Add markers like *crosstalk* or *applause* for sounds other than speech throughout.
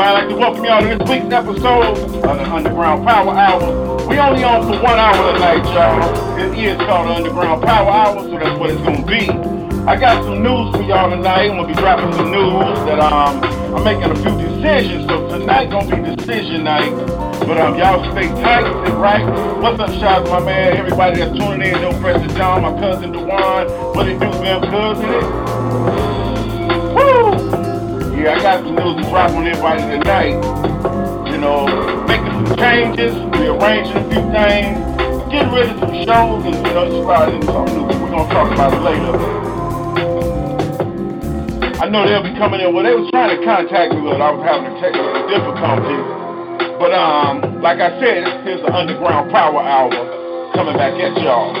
Welcome y'all to this week's episode of the Underground Power Hour. We only on for one hour tonight, y'all. It is called the Underground Power Hour, so that's what it's gonna be. I got some news for y'all tonight. I'm gonna be dropping some news that um I'm making a few decisions. So tonight gonna be decision night. But um y'all stay tight, stay right. What's up, shots, my man? Everybody that's tuning in, no pressure John, my cousin Dewan. What it do, them cousin? Yeah, I got some news to drop on everybody tonight. You know, making some changes, rearranging a few things, getting rid of some shows, and you know, just starting something new. We're gonna talk about it later. I know they'll be coming in. Well, they was trying to contact me, but I was having technical difficulties. But um, like I said, here's the Underground Power Hour coming back at y'all.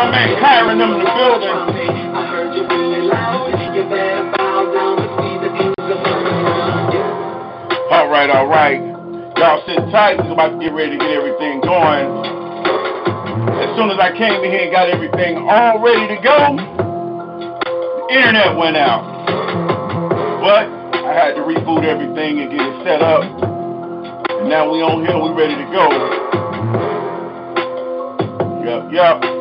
My man Kyron in the building. All right, all right. Y'all sit tight. We're about to get ready to get everything going. As soon as I came in here and got everything all ready to go, the internet went out. But I had to reboot everything and get it set up. And now we on here, we ready to go. Yep, yep.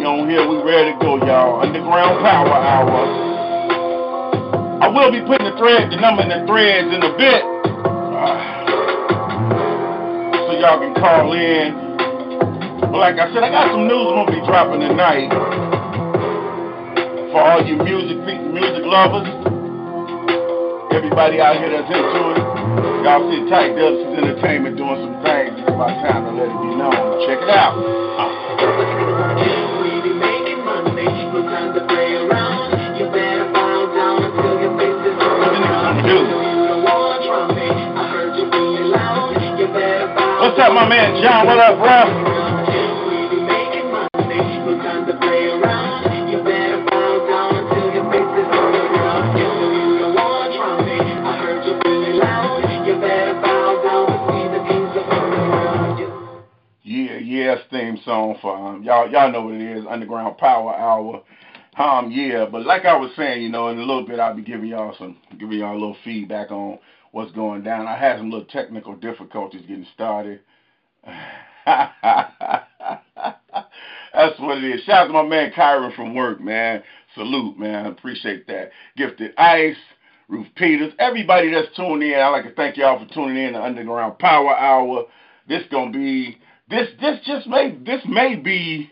We on here, we ready to go, y'all. Underground Power Hour. I will be putting the thread, the number in the threads in a bit. so y'all can call in. But like I said, I got some news I'm gonna be dropping tonight. For all you music music lovers. Everybody out here that's into it. Y'all sit tight, Dubs Entertainment doing some things. It's about time to let it be known. Check it out. Uh. Up, my man John? What up, bro? Yeah, yes, theme song for um, y'all. Y'all know what it is, Underground Power Hour. Um, yeah, but like I was saying, you know, in a little bit I'll be giving y'all some, giving y'all a little feedback on what's going down. I had some little technical difficulties getting started. *laughs* That's what it is. Shout out to my man Kyron from work, man. Salute, man. Appreciate that. Gifted Ice, Ruth Peters, everybody that's tuned in. I'd like to thank y'all for tuning in to Underground Power Hour. This gonna be this this just may this may be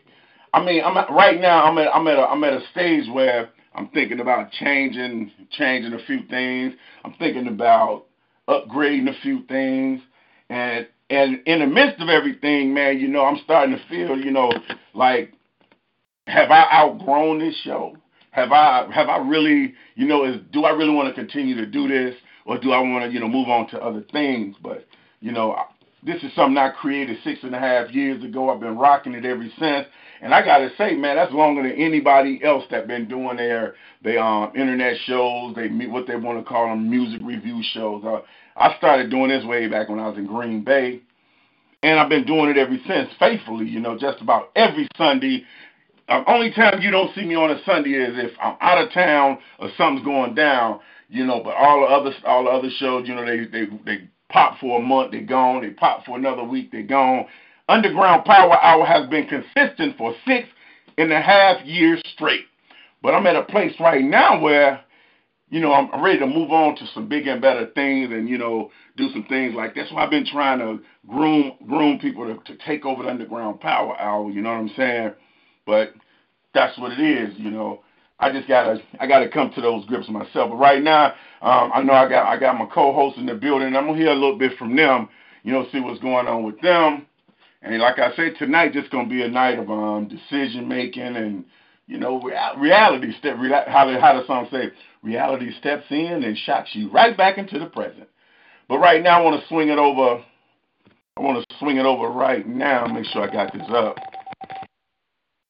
I mean I'm at, right now I'm at I'm at a I'm at a stage where I'm thinking about changing changing a few things. I'm thinking about upgrading a few things and and in the midst of everything, man, you know, I'm starting to feel, you know, like have I outgrown this show? Have I have I really, you know, is do I really want to continue to do this or do I want to, you know, move on to other things? But, you know, I, this is something I created six and a half years ago. I've been rocking it ever since. And I gotta say, man, that's longer than anybody else that been doing their they um internet shows, they what they want to call them music review shows. Uh, I started doing this way back when I was in Green Bay, and I've been doing it ever since faithfully. You know, just about every Sunday. Um, only time you don't see me on a Sunday is if I'm out of town or something's going down. You know, but all the other all the other shows, you know, they they they pop for a month, they're gone. They pop for another week, they're gone. Underground Power Hour has been consistent for six and a half years straight. But I'm at a place right now where, you know, I'm ready to move on to some bigger and better things and, you know, do some things like that's why I've been trying to groom groom people to, to take over the Underground Power Hour, you know what I'm saying? But that's what it is, you know. I just gotta I gotta come to those grips myself. But right now, um, I know I got I got my co-hosts in the building. I'm gonna hear a little bit from them, you know, see what's going on with them. And like I said, tonight just gonna be a night of um, decision making and you know reality step. How how the song say? Reality steps in and shocks you right back into the present. But right now, I want to swing it over. I want to swing it over right now. Make sure I got this up.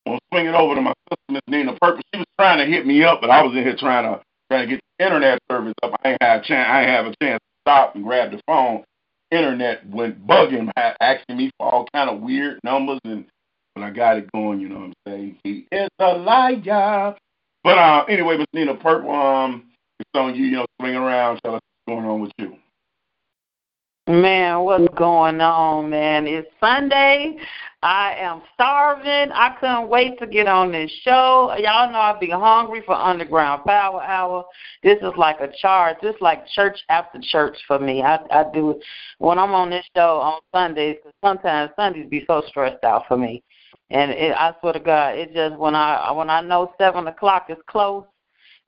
I want to swing it over to my sister, Miss Nina Purpose. She was trying to hit me up, but I was in here trying to trying to get the internet service up. I ain't have a chance. I ain't have a chance to stop and grab the phone internet went bugging, *laughs* asking me for all kind of weird numbers, and when I got it going, you know what I'm saying? He is a liar. But uh, anyway, Miss Nina Purple, um, it's on you. You know, swing around. Tell us what's going on with you. Man, what's going on, man? It's Sunday. I am starving. I couldn't wait to get on this show. Y'all know I'd be hungry for Underground Power Hour. This is like a charge. This is like church after church for me. I I do it when I'm on this show on Sundays. Cause sometimes Sundays be so stressed out for me, and it, I swear to God, it just when I when I know seven o'clock is close,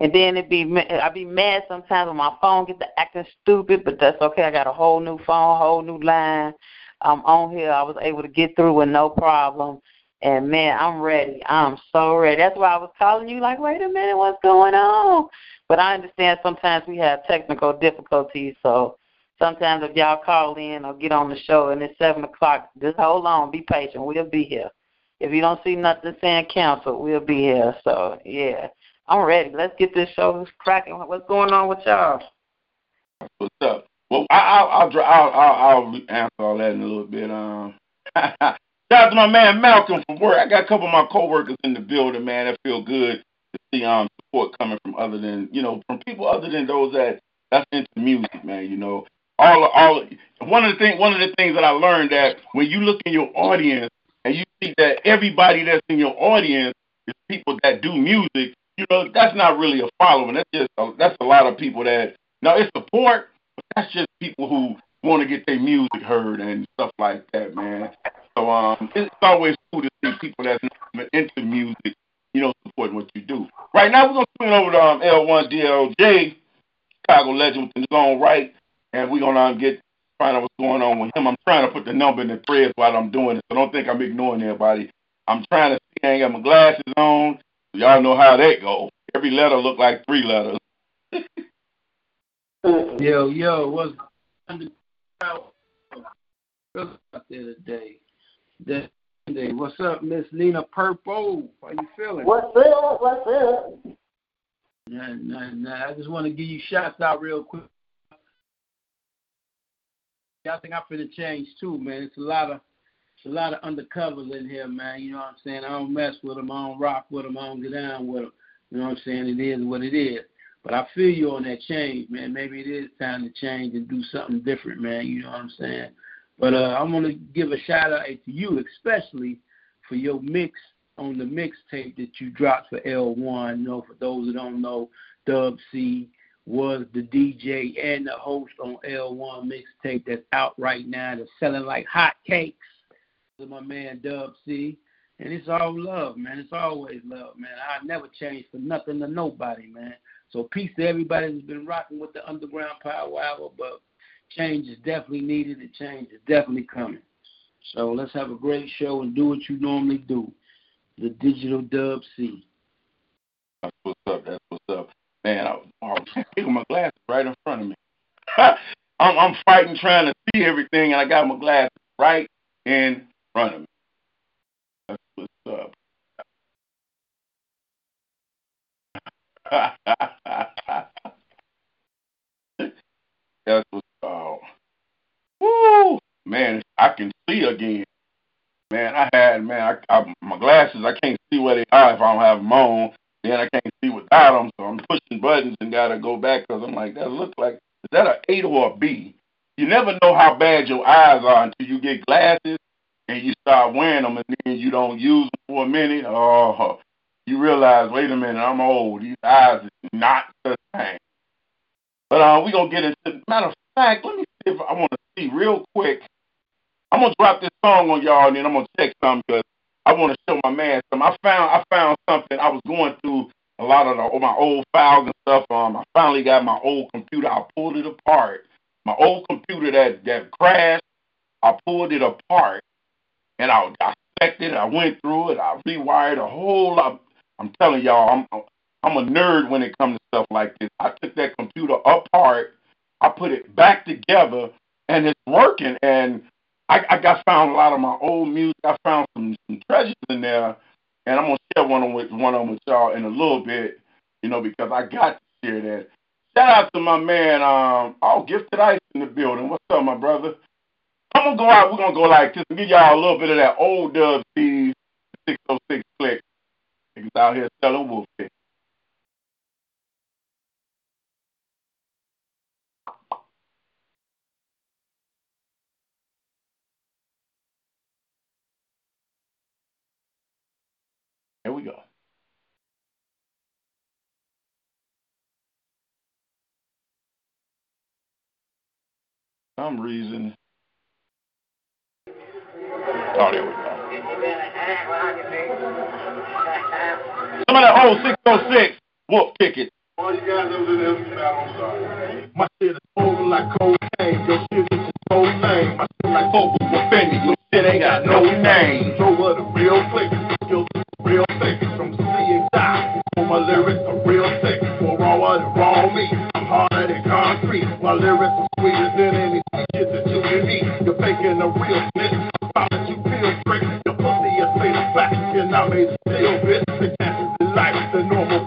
and then it be I be mad sometimes when my phone gets to acting stupid, but that's okay. I got a whole new phone, whole new line. I'm on here. I was able to get through with no problem. And man, I'm ready. I'm so ready. That's why I was calling you like, wait a minute, what's going on? But I understand sometimes we have technical difficulties, so sometimes if y'all call in or get on the show and it's seven o'clock, just hold on, be patient. We'll be here. If you don't see nothing saying cancel, we'll be here. So yeah. I'm ready. Let's get this show cracking. What's going on with y'all? What's up? Well, I, I'll, I'll I'll I'll answer all that in a little bit. Um, *laughs* shout out to my man Malcolm from work. I got a couple of my coworkers in the building, man. That feel good to see um support coming from other than you know from people other than those that that's into music, man. You know, all all one of the thing one of the things that I learned that when you look in your audience and you see that everybody that's in your audience is people that do music, you know, that's not really a following. That's just a, that's a lot of people that now it's support, but that's just people who want to get their music heard and stuff like that, man. So um, it's always cool to see people that's not into music, you know, supporting what you do. Right now, we're gonna swing over to um, L1 DLJ, Chicago legend with his own right, and we're gonna um, get find out what's going on with him. I'm trying to put the number in the thread while I'm doing it, so don't think I'm ignoring everybody. I'm trying to see. I ain't got my glasses on. Y'all know how that go. Every letter look like three letters. *laughs* yo, yo, what's out there today? Today, what's up, Miss Nina Purple? How you feeling? What's up? What's up? Nah, nah, nah. I just want to give you shots out real quick. I think I'm finna change too, man. It's a lot of it's a lot of undercovers in here, man. You know what I'm saying? I don't mess with them. I don't rock with them. I don't get down with them. You know what I'm saying? It is what it is. But I feel you on that change, man. Maybe it is time to change and do something different, man. You know what I'm saying? But uh, I want to give a shout out to you, especially for your mix on the mixtape that you dropped for L1. You know, for those who don't know, Dub C was the DJ and the host on L1 mixtape that's out right now. That's selling like hotcakes to my man Dub C. And it's all love, man. It's always love, man. I never change for nothing to nobody, man. So peace to everybody who's been rocking with the Underground Power Hour, but change is definitely needed and change is definitely coming. So let's have a great show and do what you normally do. The Digital Dub C. That's what's up. That's what's up. Man, I, I'm taking *laughs* my glasses right in front of me. *laughs* I'm, I'm fighting trying to see everything, and I got my glasses right in front of me. That's what's up. *laughs* That's what's up. Woo! Man, I can see again. Man, I had man, I, I my glasses. I can't see where they are if I don't have them on. Then I can't see without them, so I'm pushing buttons and gotta go back because I'm like, that looks like is that an A or a B? You never know how bad your eyes are until you get glasses and you start wearing them, and then you don't use them for a minute. Oh, you realize, wait a minute, I'm old. These eyes is not the same. But uh, we're gonna get into. Matter of fact, let me see if I want to see real quick. I'm gonna drop this song on y'all, and then I'm gonna check something because I want to show my man something. I found I found something. I was going through a lot of the, my old files and stuff. Um, I finally got my old computer. I pulled it apart. My old computer that that crashed. I pulled it apart, and I dissected. I went through it. I rewired a whole lot. I'm telling y'all, I'm I'm a nerd when it comes to stuff like this. I took that computer apart. I put it back together, and it's working. And I, I got found a lot of my old music. I found some, some treasures in there, and I'm gonna share one of with one of them with y'all in a little bit, you know, because I got to share that. Shout out to my man, um, oh, Gifted Ice in the building. What's up, my brother? I'm gonna go out. We're gonna go like this give y'all a little bit of that old Dub C's 606 click. Niggas out here selling wolf fish. Here we go. Some reason. Oh, there we go. Some of that old 606 wolf ticket. All you guys over there, I'm sorry. My shit is over like cocaine. Your shit is cold thing. My shit like over with Fendi. Your shit ain't got no name. So what a real flick. Your real thick. From C and die. For my lyrics are real thick. For raw and raw me. I'm harder than concrete. My lyrics are sweeter than shit that you can eat. You're faking a real. I'm that you feel straight. Your pussy is of fat. And I it still, bitch. The chances in life the normal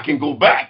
off can go back.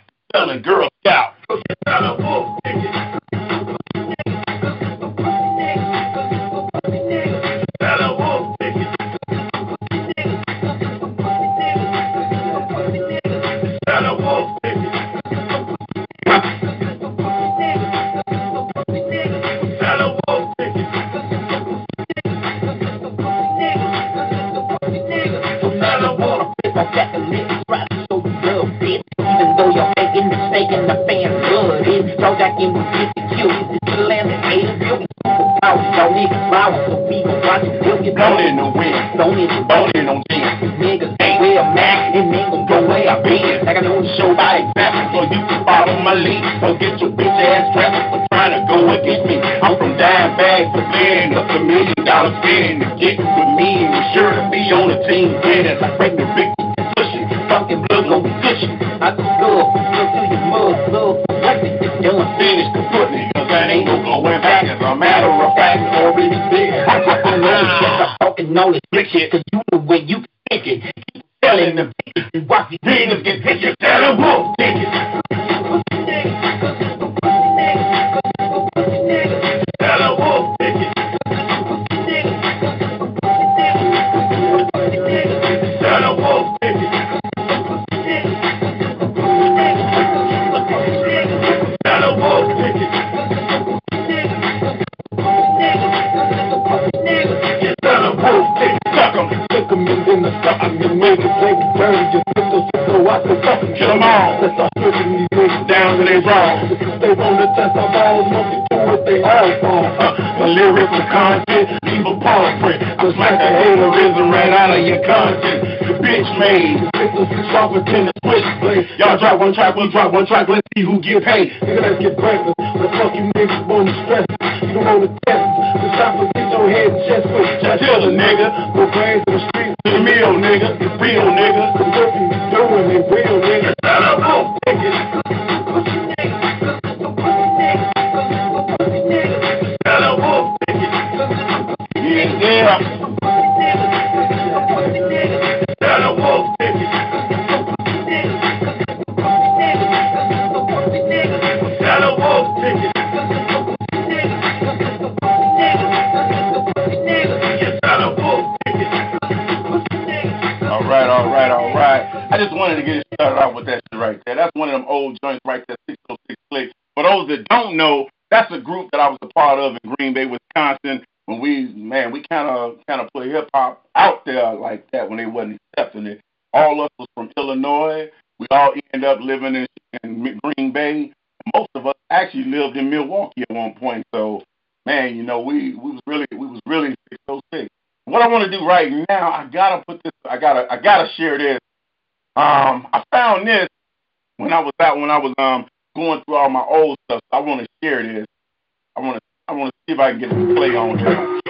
One track, we drop one track, let's see who get paid. Nigga, let's get breakfast. The fuck you niggas wanna stress. You don't wanna test. The chopper get your head and chest with. Chill a nigga. Go brains to the streets to the meal, nigga. It's real, nigga. The work you doing ain't real, nigga. Hop out there like that when they wasn't accepting it. All of us was from Illinois. We all ended up living in, in Green Bay. Most of us actually lived in Milwaukee at one point. So, man, you know, we we was really we was really 606. What I want to do right now, I gotta put this. I gotta I gotta share this. Um, I found this when I was out when I was um going through all my old stuff. So I want to share this. I want to I want to see if I can get it play on here.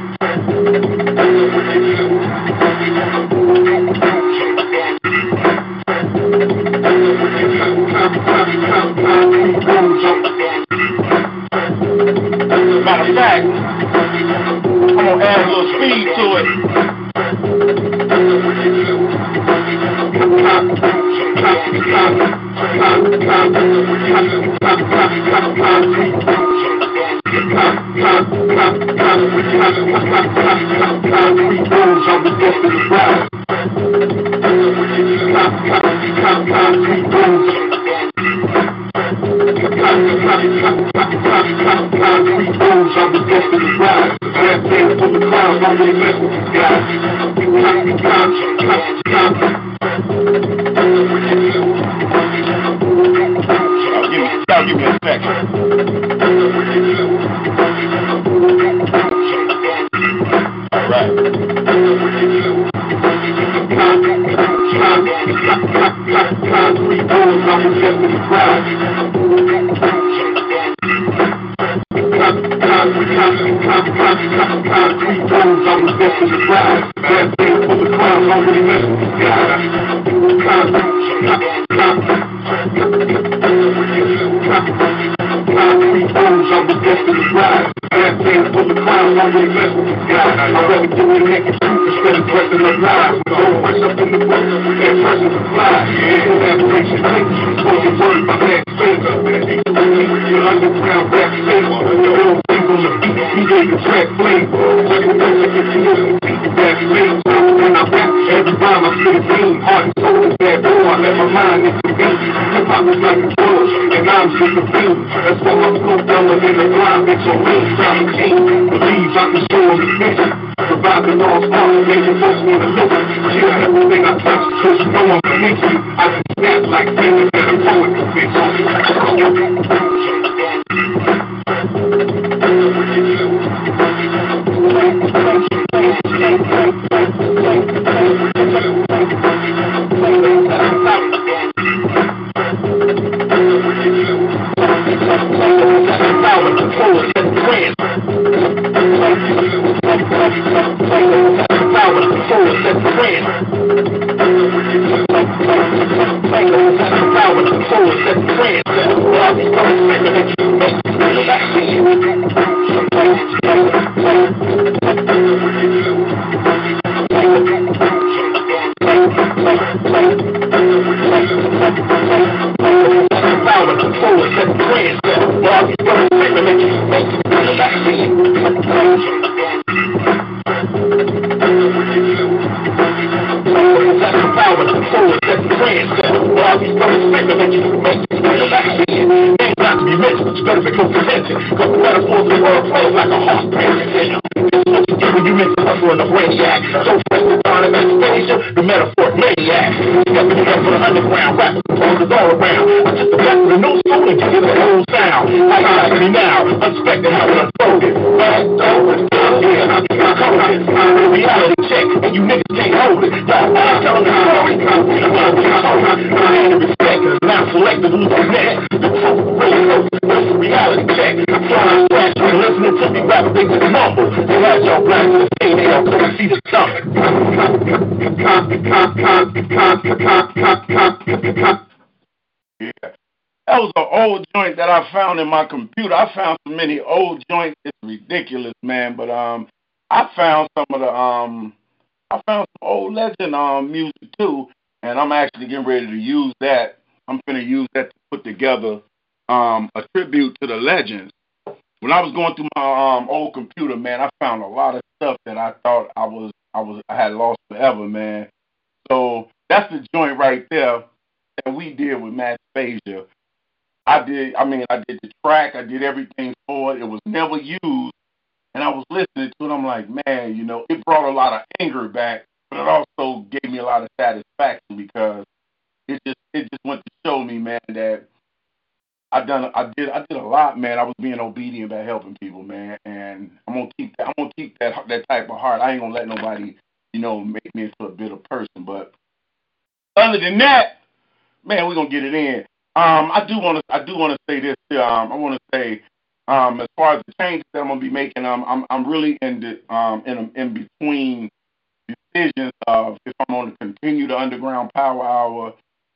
Matter of fact, I'm gonna add a little speed to it. Y'all *laughs* give right. Right the I'm ready to the. I'd rather the naked truth instead of dressing up up in the book, to fly. Ain't no aspiration, you. You about that up in the underground rap fans, your own people of gave the track flavor. It out, check it out, check it out, check it out, check it out, it it Every rhyme I feel the dream, heart and soul is bad. I let my mind into the beat. Hip hop is like a drug, and I'm just a fiend. That's why I'm so dumb and in the grind. It's a real time team. Believe I can show of the mission. Surviving all stars, making folks want to live. Yeah, everything I touch, cause you know I can snap like this. Found in my computer. I found so many old joints. It's ridiculous, man. But um, I found some of the um, I found some old legend um music too, and I'm actually getting ready to use that. I'm gonna use that to put together um a tribute to the legends. When I was going through my um old computer, man, I found a lot of stuff that I thought I was I was I had lost forever, man. So that's the joint right there that we did with Matt Spasia. I did. I mean, I did the track. I did everything for it. It was never used, and I was listening to it. I'm like, man, you know, it brought a lot of anger back, but it also gave me a lot of satisfaction because it just it just went to show me, man, that I done I did I did a lot, man. I was being obedient by helping people, man, and I'm gonna keep that. I'm gonna keep that that type of heart. I ain't gonna let nobody, you know, make me into a bitter person. But other than that, man, we're gonna get it in. Um, I do want to I do want to say this. Um, I want to say um, as far as the changes that I'm gonna be making, um, I'm I'm really in the um in in between decisions of if I'm to continue the underground power hour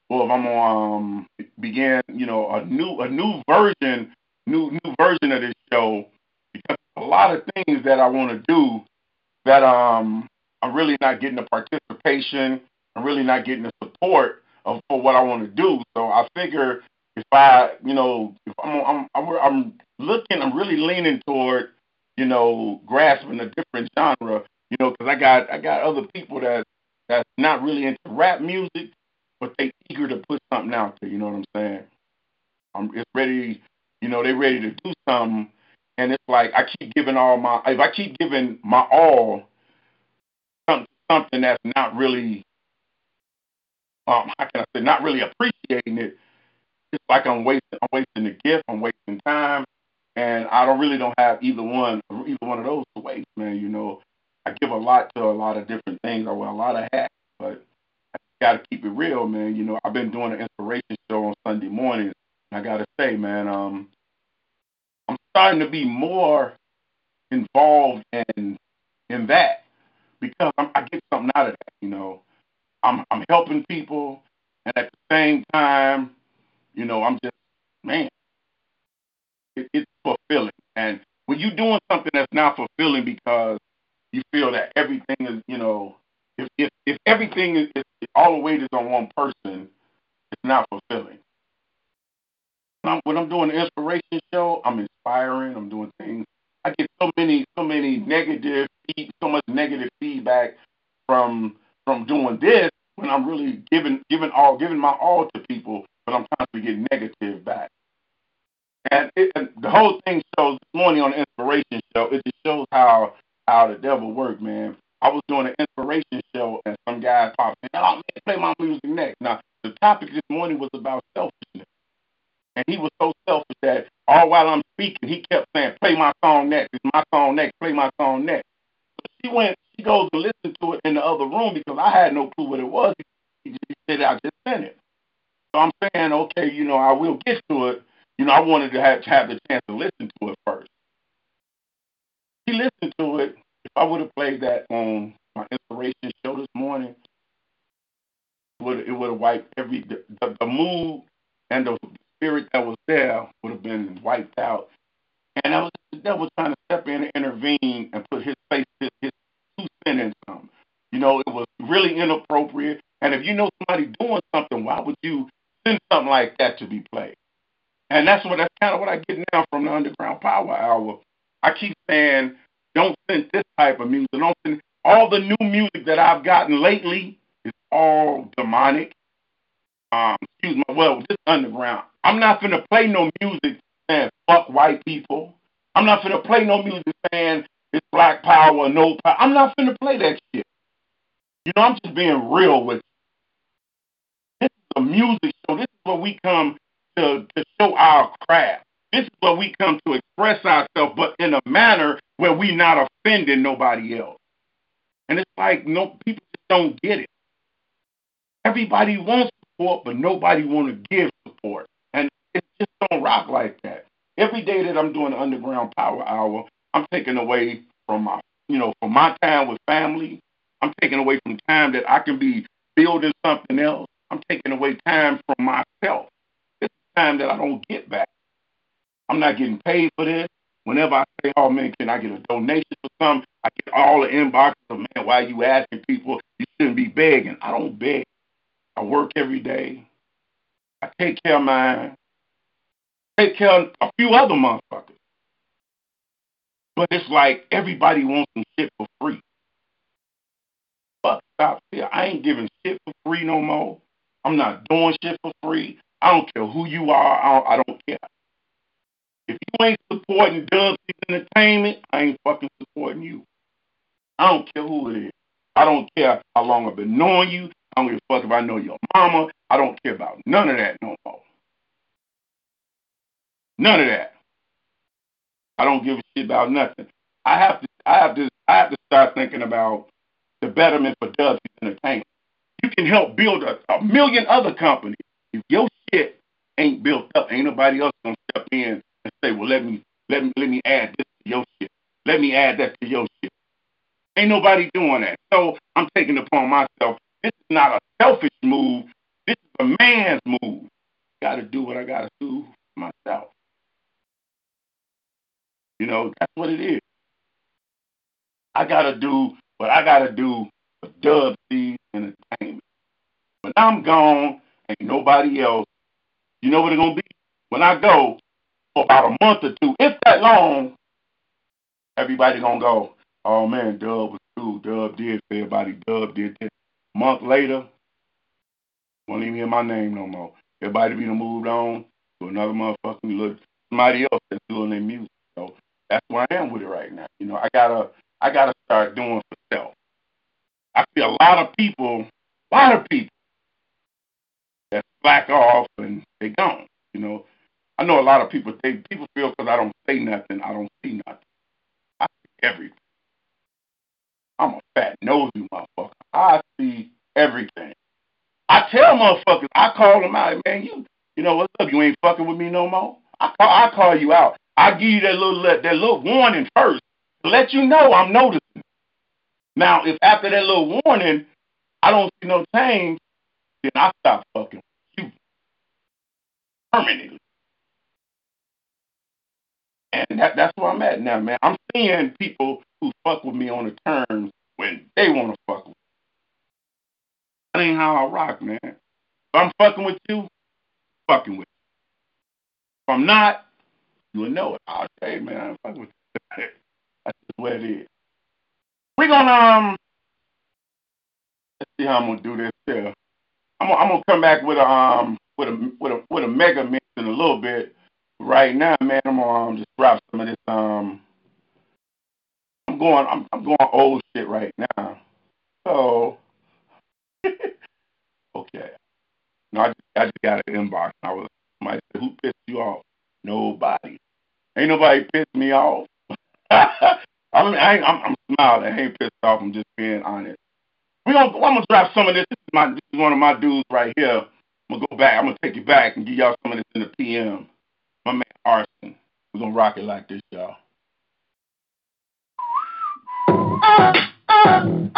or if I'm to um, begin, you know, a new a new version, new new version of this show because a lot of things that I want to do that um I'm really not getting the participation, I'm really not getting the support of for what I want to do. So I figure if I, you know, if I'm I'm I'm, I'm looking, I'm really leaning toward, you know, grasping a different genre, you know, because I got I got other people that that's not really into rap music, but they eager to put something out there. You know what I'm saying? I'm it's ready, you know, they're ready to do something, and it's like I keep giving all my if I keep giving my all, something something that's not really um, how can I say, not really appreciating it. It's like I'm wasting, I'm wasting the gift, I'm wasting time, and I don't really don't have either one, either one of those to waste, man. You know, I give a lot to a lot of different things. I wear a lot of hats, but I got to keep it real, man. You know, I've been doing an inspiration show on Sunday mornings, and I got to say, man, um, I'm starting to be more involved in in that because I'm, I get something out of that. You know, I'm I'm helping people, and at the same time, you know, I'm just man, it, it's fulfilling. And when you're doing something that's not fulfilling because you feel that everything is, you know, if if, if everything is if all the weight is on one person, it's not fulfilling. When I'm, when I'm doing the inspiration show, I'm inspiring. I'm doing things. I get so many so many negative, so much negative feedback from from doing this when I'm really giving giving all giving my all to people, but I'm trying to get negative back. And, it, and the whole thing shows this morning on the inspiration show. It just shows how how the devil worked, man. I was doing an inspiration show, and some guy popped in. Oh man, play my music next. Now the topic this morning was about selfishness, and he was so selfish that all while I'm speaking, he kept saying, "Play my song next. It's my song next. Play my song next." So she went she goes to listen to it in the other room because I had no clue what it was. He just said I just sent it. So I'm saying, okay, you know, I will get to it. You know, I wanted to have, to have the chance to listen to it first. He listened to it. If I would have played that on my inspiration show this morning, it would it would have wiped every the, the, the mood and the spirit that was there would have been wiped out. And I was the devil trying to step in and intervene and put his face his, his in something. You know, it was really inappropriate. And if you know somebody doing something, why would you send something like that to be played? And that's what that's kind of what I get now from the Underground Power Hour. I keep saying, don't send this type of music. Don't send all the new music that I've gotten lately is all demonic. Um, excuse me, well, this underground. I'm not gonna play no music saying fuck white people. I'm not gonna play no music saying it's black power no power. I'm not finna play that shit. You know, I'm just being real with you. This is a music show. This is where we come to, to show our craft. This is where we come to express ourselves, but in a manner where we not offending nobody else. And it's like no people just don't get it. Everybody wants support, but nobody want to give support, and it just don't rock like that. Every day that I'm doing the Underground Power Hour, I'm taking away from my, you know, from my time with family. I'm taking away from time that I can be building something else. I'm taking away time from myself. It's time that I don't get back. I'm not getting paid for this. Whenever I say, oh man, can I get a donation for something? I get all the inboxes of, man, why are you asking people? You shouldn't be begging. I don't beg. I work every day. I take care of mine. Take care of a few other motherfuckers. But it's like everybody wants some shit for free. Fuck stop here. I ain't giving shit for free no more. I'm not doing shit for free. I don't care who you are. I don't, I don't care. If you ain't supporting Dub Entertainment, I ain't fucking supporting you. I don't care who it is. I don't care how long I've been knowing you. I don't give a fuck if I know your mama. I don't care about none of that no more. None of that. I don't give a shit about nothing. I have to I have to I have to start thinking about the betterment for Dubs Entertainment. You can help build a, a million other companies. If your shit ain't built up, ain't nobody else gonna step in and say, Well let me let me let me add this to your shit. Let me add that to your shit. Ain't nobody doing that. So I'm taking upon myself. This is not a selfish move. This is a man's move. Gotta do what I gotta do myself. You know, that's what it is. I gotta do what I gotta do for Dub C Entertainment. When I'm gone, ain't nobody else. You know what it's gonna be? When I go for about a month or two, if that long, everybody gonna go, oh man, Dub was cool. Dub did about. Dub did this. Month later, won't even hear my name no more. Everybody be moved on to another motherfucking look somebody else that's doing their music. That's where I am with it right now. You know, I gotta I gotta start doing for self. I see a lot of people, a lot of people that slack off and they gone. You know, I know a lot of people. They people feel because I don't say nothing, I don't see nothing. I see everything. I'm a fat nosy motherfucker. I see everything. I tell motherfuckers, I call them out, man. You, you know what's up? You ain't fucking with me no more. I call, I call you out. I give you that little that little warning first to let you know I'm noticing. Now, if after that little warning I don't see no change, then I stop fucking with you permanently. And that, that's where I'm at now, man. I'm seeing people who fuck with me on the terms when they want to fuck with me. That ain't how I rock, man. If I'm fucking with you, fucking with you. If I'm not, you will know it. I'll say, man, I'm fucking with you. That's just what it is. We're gonna um let's see how I'm gonna do this here. I'm gonna, I'm gonna come back with a um with a with a with a mega mix in a little bit. Right now, man, I'm gonna um, just drop some of this um I'm going I'm I'm going old shit right now. So *laughs* okay. No, I just, I just got an inbox. I was somebody said, Who pissed you off? Nobody. Ain't nobody pissed me off. *laughs* I mean, I, I'm, I'm smiling. I ain't pissed off. I'm just being honest. We gonna, I'm gonna drop some of this. This is my, this is one of my dudes right here. I'm gonna go back. I'm gonna take you back and give y'all some of this in the PM. My man Arson. We're gonna rock it like this, y'all. Oh, oh,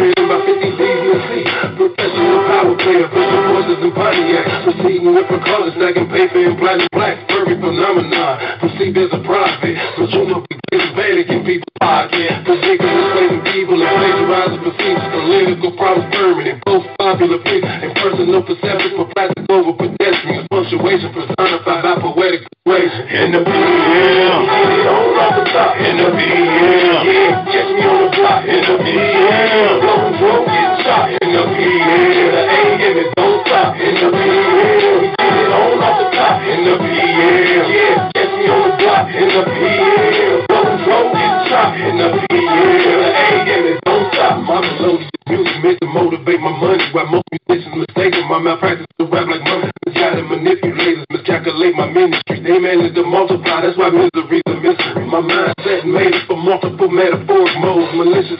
plummeting by 50 C's in the sea. Professional power player, visual forces and Pontiac. Proceeding with for colors, stacking paper in platinum black. Perfect phenomenon. Perceived as a profit. Presumably Hispanic in people's pocket. Predicting enslaving people and plagiarizing procedures. Political problems permanent. Both popular figures and personal perception for plastic over pedestrians. Punctuation personified by poetic persuasion. In the BM. Get it on off the top. In the BM. Yeah,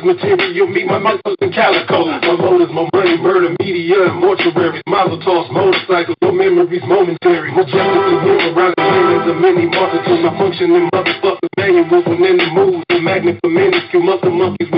material meet my muscles in calico. My motives, my money, murder, media, and mortuaries. Toss, motorcycles, your memories momentary. My Majestically moving around the millions of many multitudes. My functioning motherfuckers manuals when in the mood. The magnet for minuscule muscle monkeys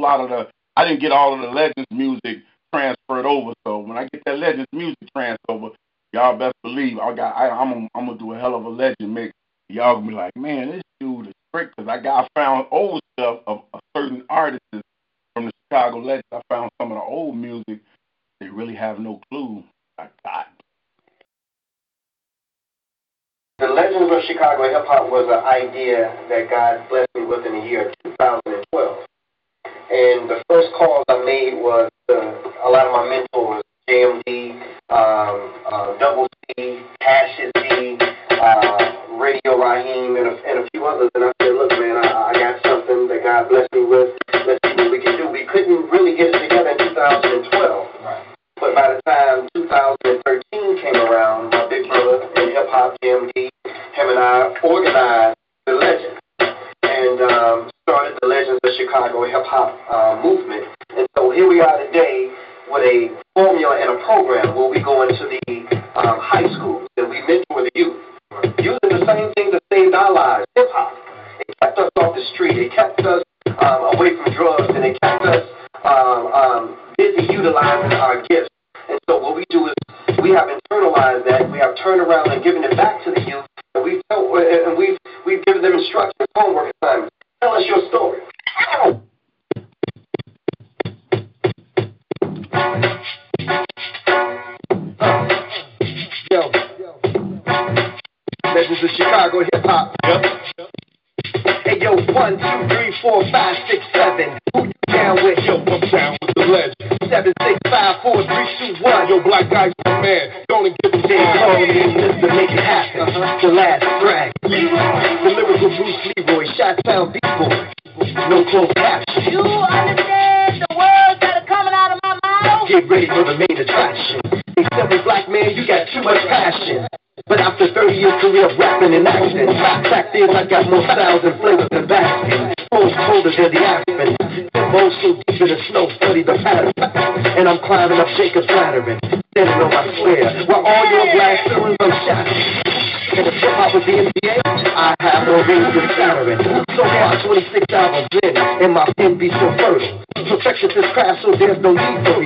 whole lot of the, I didn't get all of the legends music transferred over. So when I get that legends music transferred over, y'all best believe I got, I, I'm, gonna- I'm gonna do a hell of a legend mix. Y'all gonna be like, man, this dude is great because I got, I found old stuff of, of certain artists from the Chicago legends. I found some of the old music. They really have no clue. I got. The Legends of Chicago Hip Hop was an idea that God blessed me with in the year 2012. And the first calls I made was to a lot of my mentors, JMD, um, uh, Double C, Cassius D, uh, Radio Raheem, and a, and a few others. And I said, look, man, I, I got something that God blessed me with. Let's see what we can do. We couldn't really get it together in 2012. But by the time 2013 came around, my big brother in hip hop, JMD, him and I organized the Legends and um, started the Legends of Chicago hip hop uh, movement. And so here we are today with a formula and a program where we go into the um, high schools and we mentor the youth using the same thing that saved our lives, hip hop. It kept us off the street. It kept us um, away from drugs, and it kept us um, um, busy utilizing our gifts. And so what we do is we have internalized that. We have turned around and given it back to the youth, we've told, and we've we've given them instructions, homework assignments. Tell us your story. Yo. Legends of Chicago hip hop. Yep. Hey yo, one, two, three, four, five, six, seven. Who you down with? Yo, I'm down with the legend. Seven, six, five, four, three, two, one. Yo, black guy, man. Don't give system, I swear, where all your black crew are shot. And the hip hop was the NBA, I have no reason to counter it. So far, 26 hours in, and my pen be so fertile. Perfection this craft, so there's no need for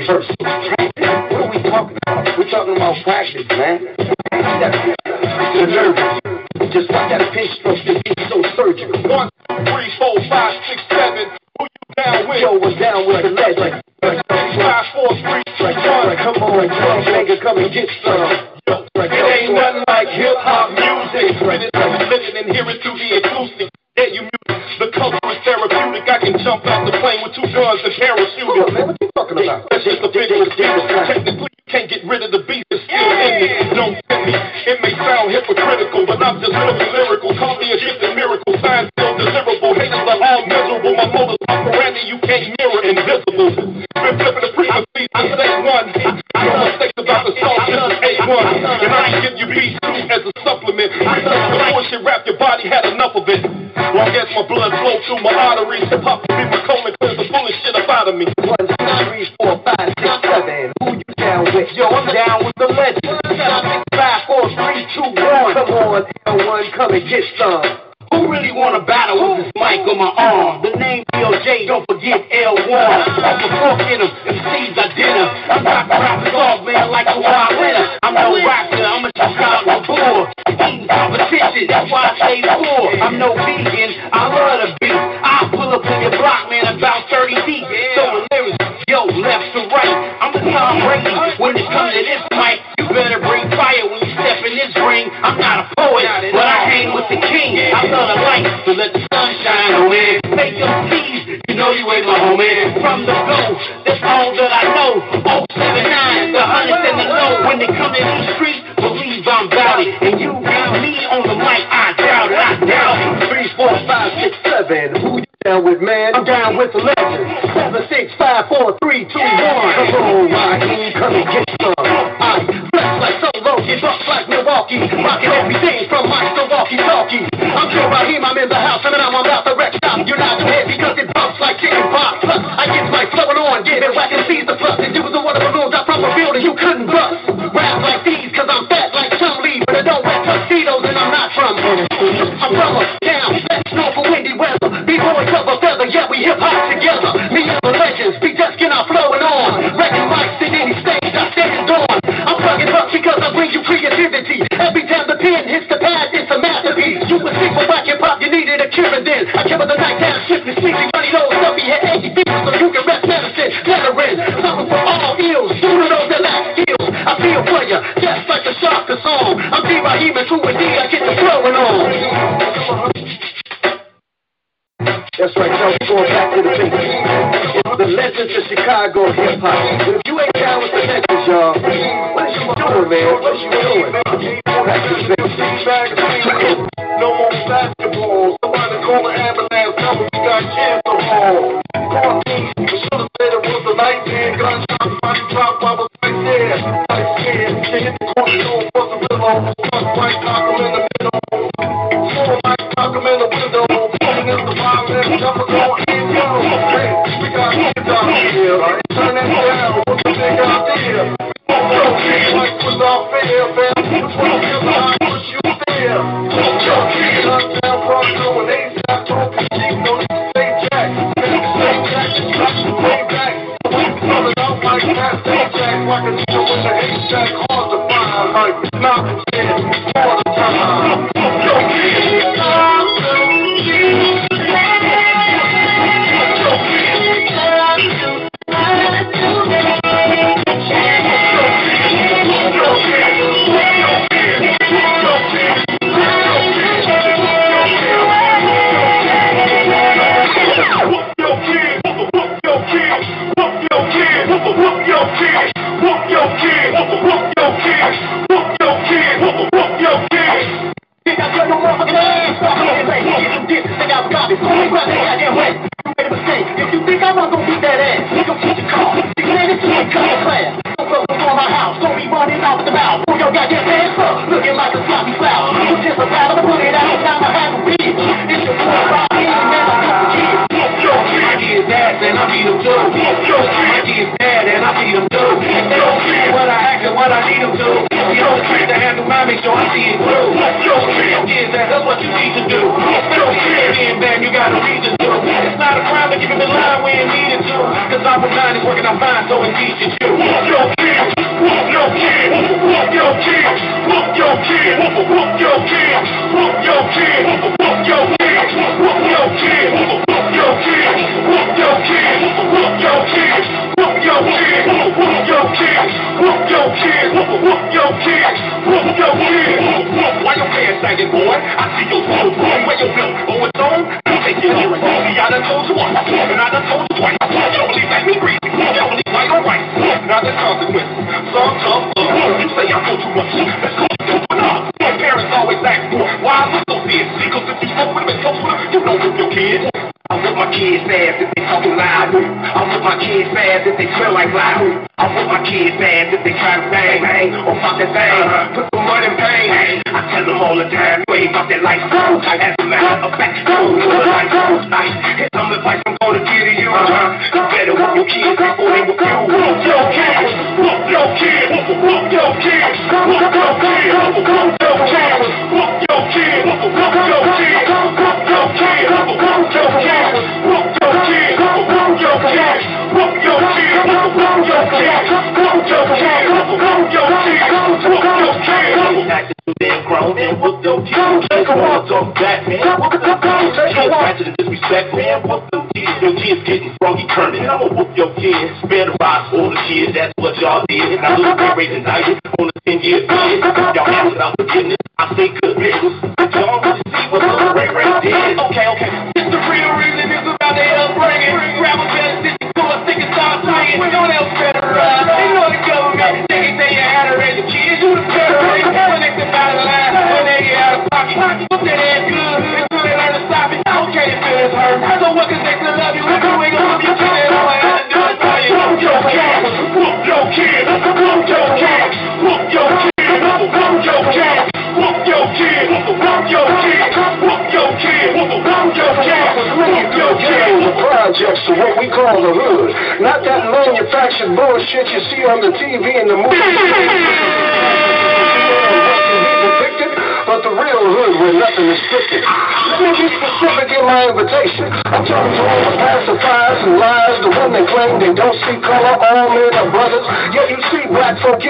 I say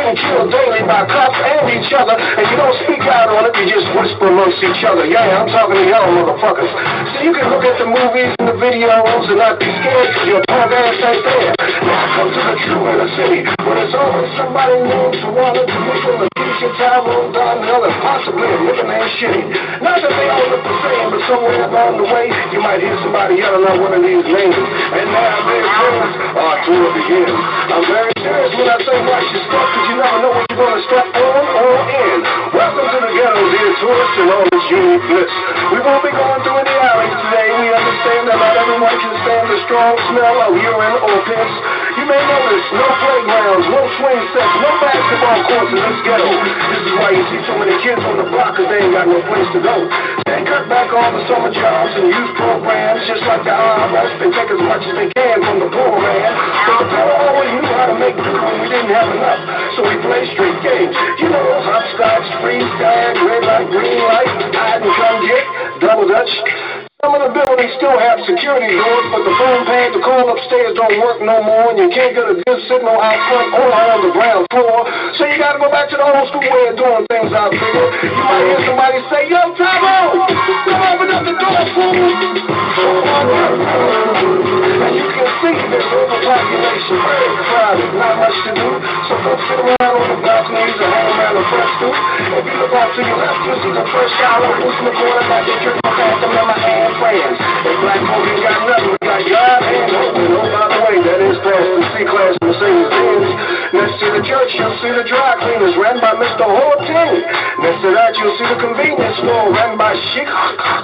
folk killed daily by cops and each other, and you don't speak out on it, you just whisper amongst each other. Yeah, I'm talking to y'all motherfuckers. So you can look at the movies and the videos and not be scared because your punk ass ain't there. Now come to the true inner city, where there's always somebody named Tawana, Tamika, Lakeisha, Tyrone, Donnell, and possibly a nigga named Shitty. Not that they all look the same, but somewhere along the way, you might hear somebody yelling out one of these names. And now their friends are tour begins. I'm very when I say watch your step, because you never know what you're to step on or in. Welcome to the ghetto, dear tourists, and all this unique bliss. We won't be going through any alleys today. We understand that not everyone can stand the strong smell of urine or piss. You may notice no playgrounds, no swing sets, no basketball courts in this ghetto. This is why you see so many kids on the block because they ain't got no place to go. Cut back all the summer jobs and youth programs just like the IRS. They take as much as they can from the poor man. But the poor always knew how to make do when we didn't have enough. So we play street games. You know, hopscotch, freestyle, red light, green light, hide and come get, double dutch. Some of the buildings still have security doors, but the phone pad, the call upstairs don't work no more, and you can't get a good signal out front or on the ground floor. So you gotta go back to the old school way of doing things out there. You might hear somebody say, Yo, come open up the door, fool. And you can see there's overpopulation, very crowded, not much to do. So folks sit around on the balconies and hang around the front stoop. If you look out to your left, you'll see the fresh shower, who's in the corner, got your drink, past them, and my hand friends. If black folk ain't got nothing, we got God and hope. Oh, by the way, that is past the C-Class Mercedes Benz. Next to the church, you'll see the dry cleaners ran by Mr. Horton. Next to that, you'll see the convenience store ran by Sheikh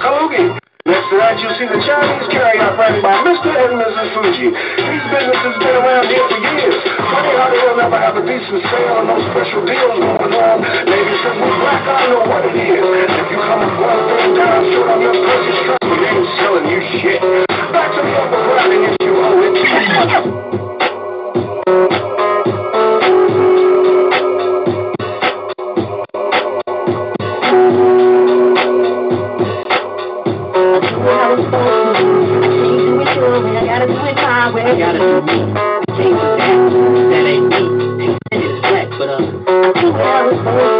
Kalugi. Next to that, you'll see the Chinese carryout ran by Mr. and Mrs. Fuji. These businesses been around here for years. Funny how they'll never have a decent sale and no special deals going on. Maybe since we're black, I know what it is. If you come and run things down short on your purchase, trust they ain't selling you shit. Back to the it I gotta do it my way. I gotta do me. Ain't that ain't me. It is black, but uh, I was born.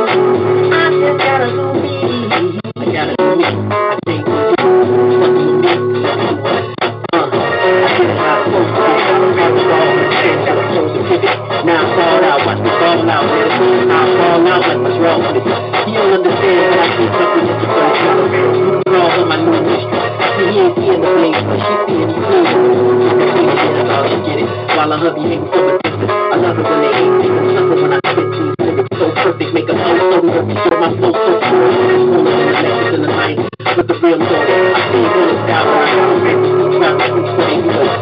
I love you. I love it when they hate me. Suffer when I spit these lyrics so perfect. Make a flow so perfect. Show my flow so pure. Pulling in the necklace in the night. With the real thought. I see when it's when I they know.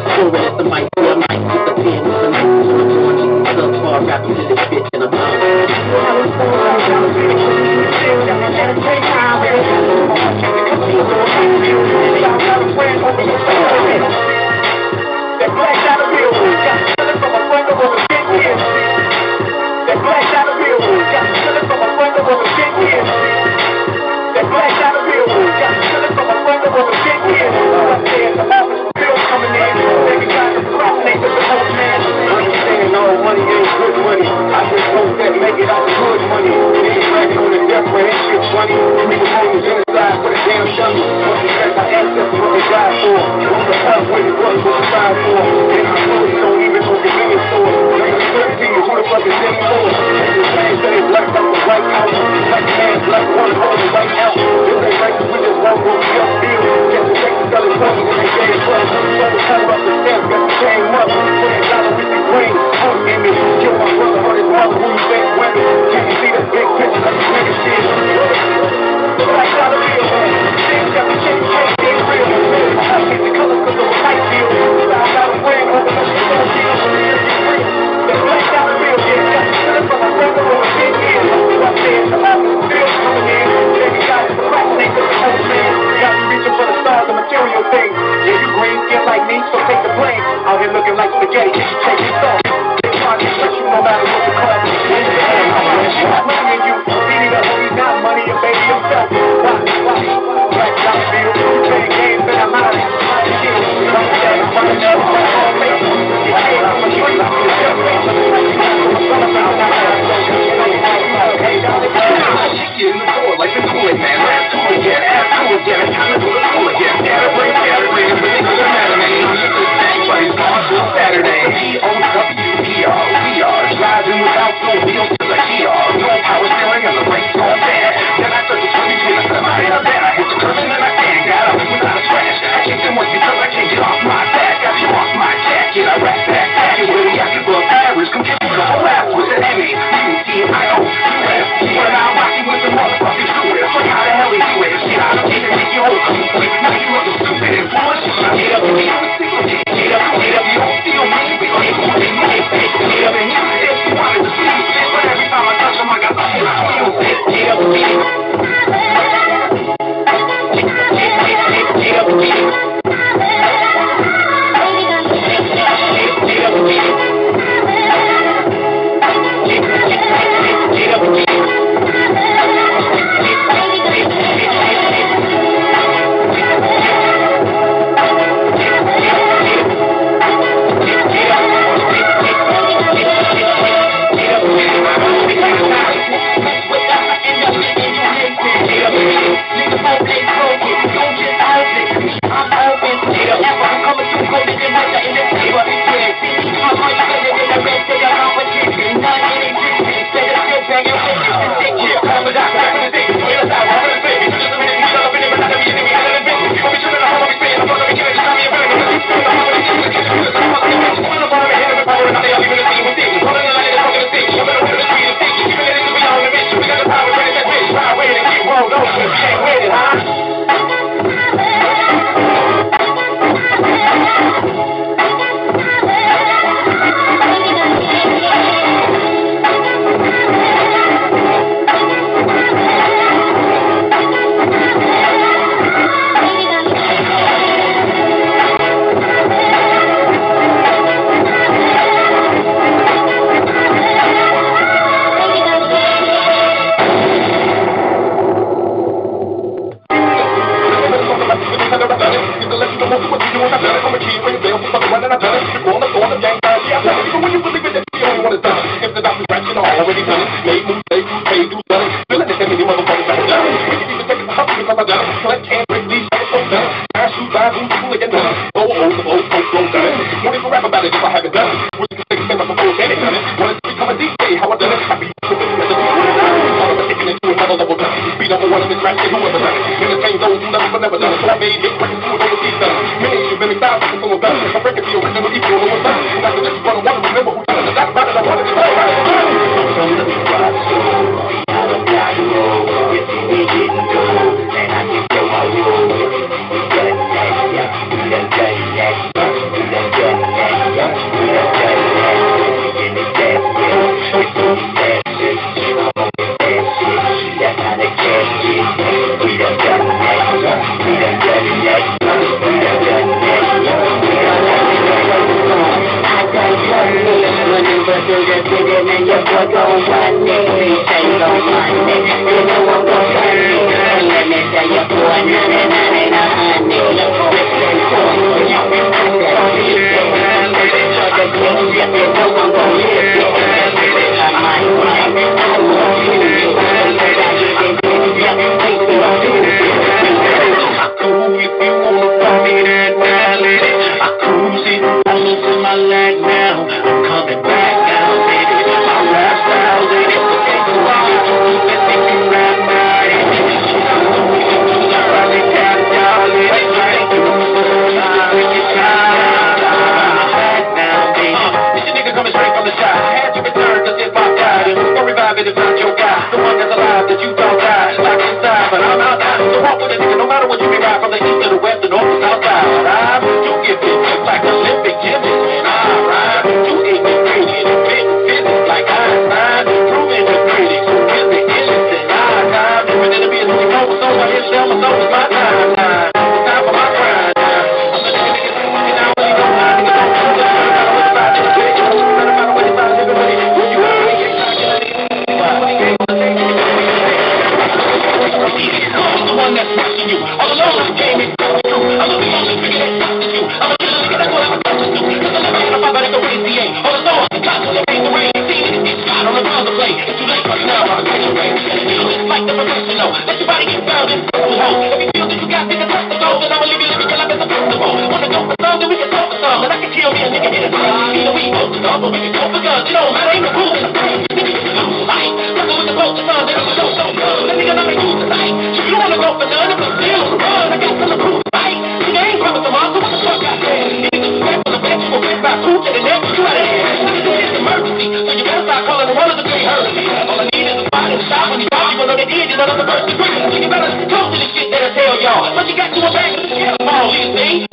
Y'all. But you got to a the shell, Paul, you see?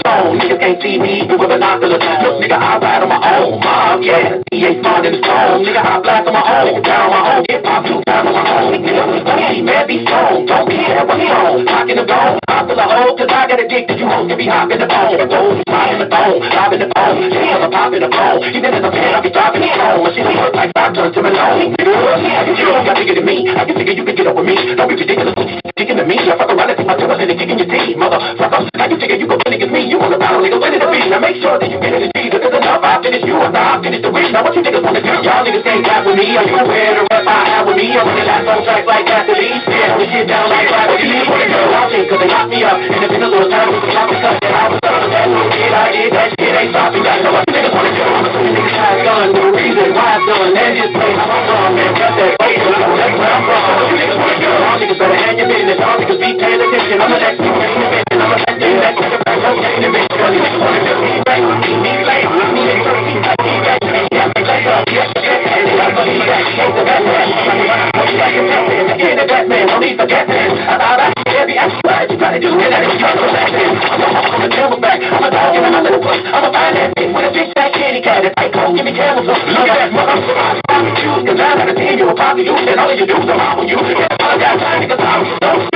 The. Niggas can't see me with binoculars. Look, nigga, I ride on my own. Mom, yeah. DA smart in the stone. Nigga, I blast on my own. Down my own. Get pop two times on my own. Nigga, be mad, be strong. Don't care what's wrong. Rockin' the bone. I feel a hole cause I got addicted. You hoes can be hopping the bone. Gold, slide in the bone. Lob in the bone. Damn, I'm popping the bone. Even as a fan, I be dropping it home. My shit don't like five turns to Malone. Yeah, you don't got bigger than me. I can figure you can get up with me. Don't be ridiculous. Sticking to me. I fuck see my tails and they kicking your teeth. Motherfucker. I can figure you go play against me. You the battle, nigga. Winning the beat. Now make sure that you get it in Jesus. Cause enough. I finish you. After I finish the week. Now what you niggas wanna do? Y'all niggas can't rap with me. Are you aware I have with me? I'm running last on tracks like that. Yeah, we get down like gravity. What a girl watching cause they locked me up. And it's been a little time they locked me. And I was done little. I did that shit. Ain't stopping you wanna do? I'm done the I've done. Cut that be paying attention. I'm the next one. I'm the next one. I'm the next one. That's the back. I'm getting it. Y'all niggas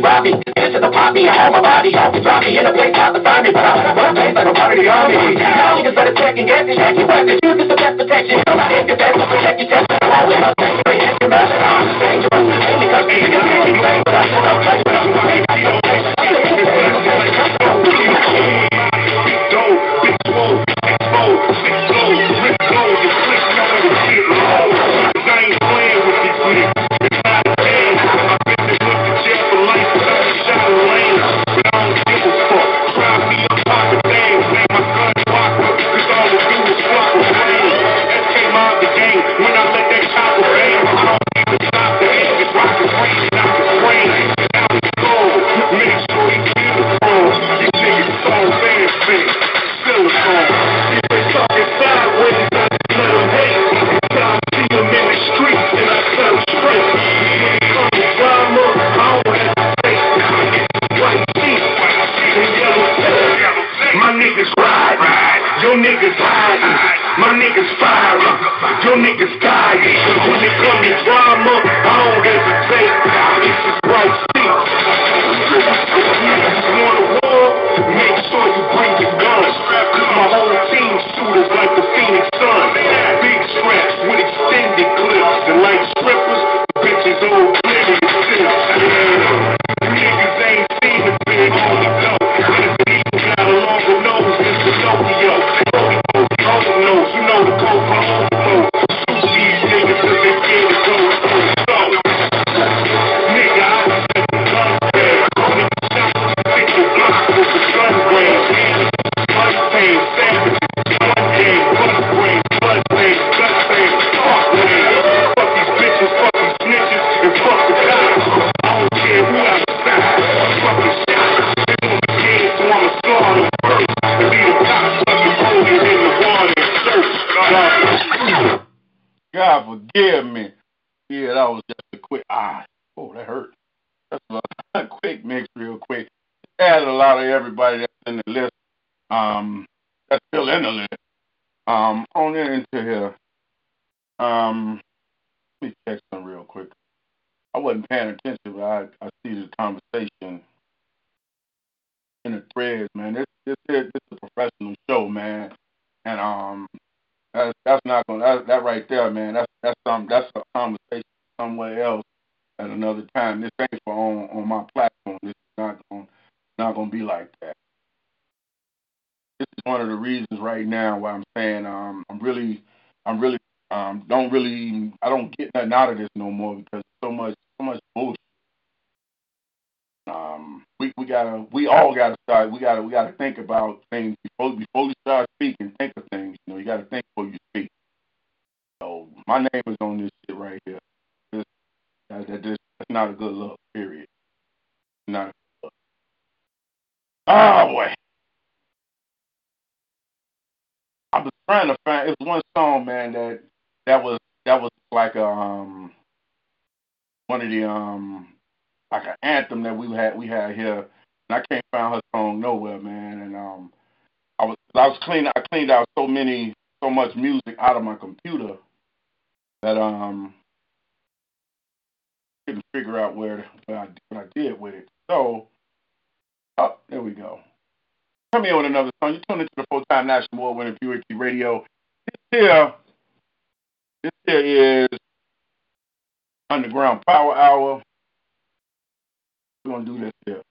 stopping into the poppy, I have my body. Drop me in a place out to find me, but I'm a place like a part of the army. Now you can better check and get. Check your weapon, use it the best protection. Your best, protect your chest. Always up, take your hands, your mouth, and arms. Dangerous, ain't because you can get anything, but I should know, Um, on into here. Um, let me check some real quick. I wasn't paying attention, but I, I see the conversation in the threads, man. This this is this is a professional show, man, and um, that's that's not gonna that, that right there, man. That's that's some that's a conversation somewhere else at another time. This ain't for on on my platform. This is not gonna not gonna be like that. This is one of the reasons right now why I'm saying um I'm really I'm really um don't really I don't get nothing out of this no more because so much so much bullshit. Um we, we gotta we all gotta start we gotta we gotta think about things before before we start speaking, think of things. You know, you gotta think before you speak. So my name is on this shit right here. This that, that this that's not a good look, period. Not a good look. Oh boy. I was trying to find it's one song, man, that that was that was like a um one of the um like an anthem that we had we had here, and I can't find her song nowhere, man. And um, I was I was cleaning I cleaned out so many so much music out of my computer that um couldn't figure out where what I, what I did with it. So, oh, there we go. Come here with another song. You tune into the full time national award winning Purity Radio. This here, this here is Underground Power Hour. We're gonna do this here.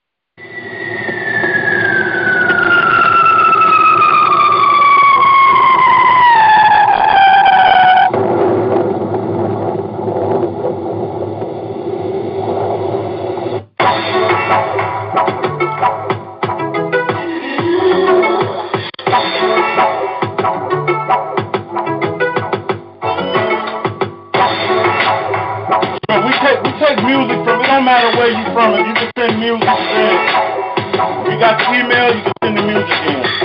send music from, it don't matter where you from, if you can send music in. You got email, you can send the music in.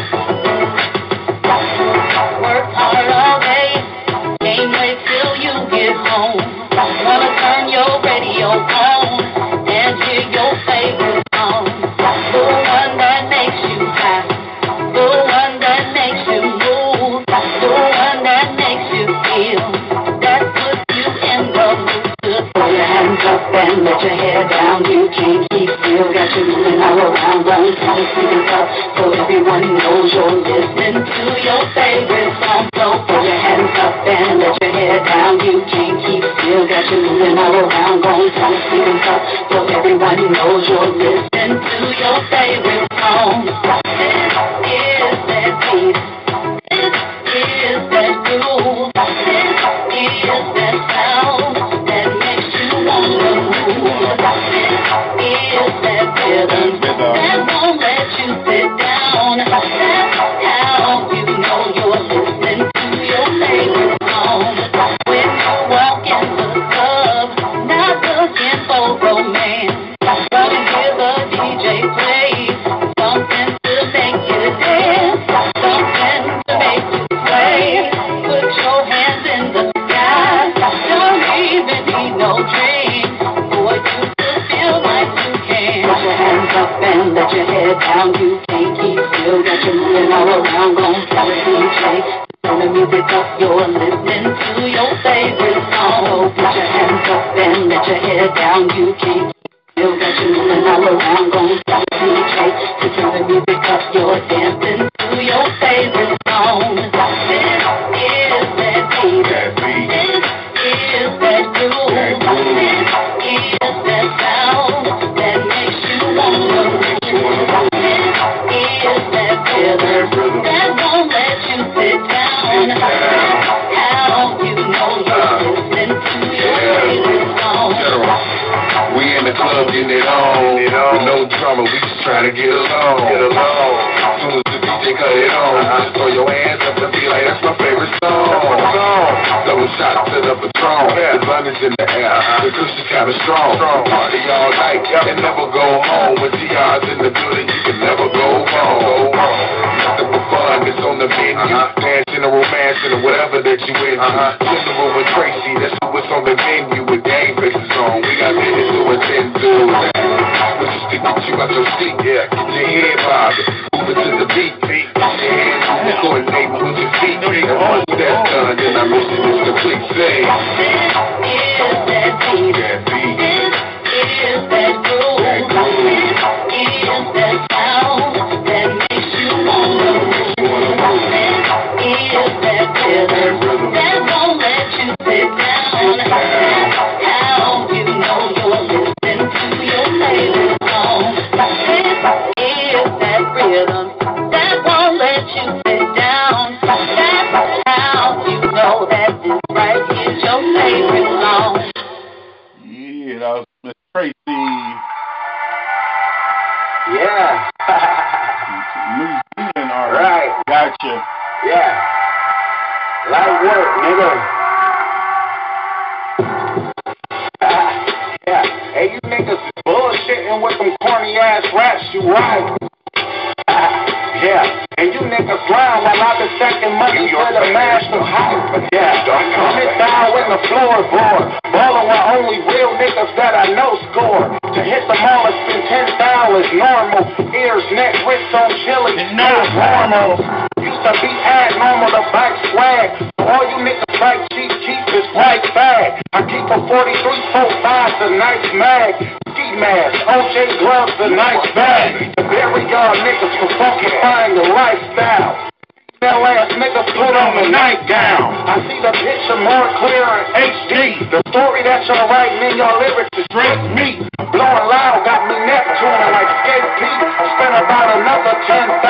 to around running from. So everyone knows you're listening to your favorite song. So put your hands up and let your head down. You can't keep still, got you moving all around, going from the secret. So everyone knows you're listening. the nice bag. There we are, niggas, for falsifying the lifestyle. That ass niggas put on the nightgown. I see the picture more clear in HD. The story that y'all writing in your lyrics is drink me. Blowing loud got me Neptune like skate peak. Spent about another 10,000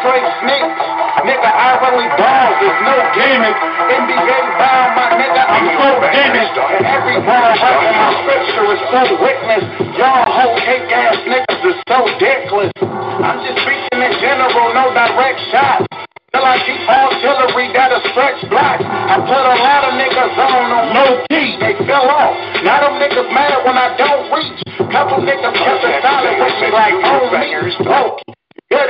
straight sneaks. Nigga, I really balls, there's no gimmick. NBA bound, my nigga, I'm so damaged. And every word I my scripture is so witness. Y'all old cake ass niggas is so dickless. I'm just speaking in general, no direct shots. Till I keep artillery that'll stretch block, I put a lot of niggas on on no key, they fell off. Now them niggas mad when I don't reach. Couple niggas kept a dollar with me like homies. Oh,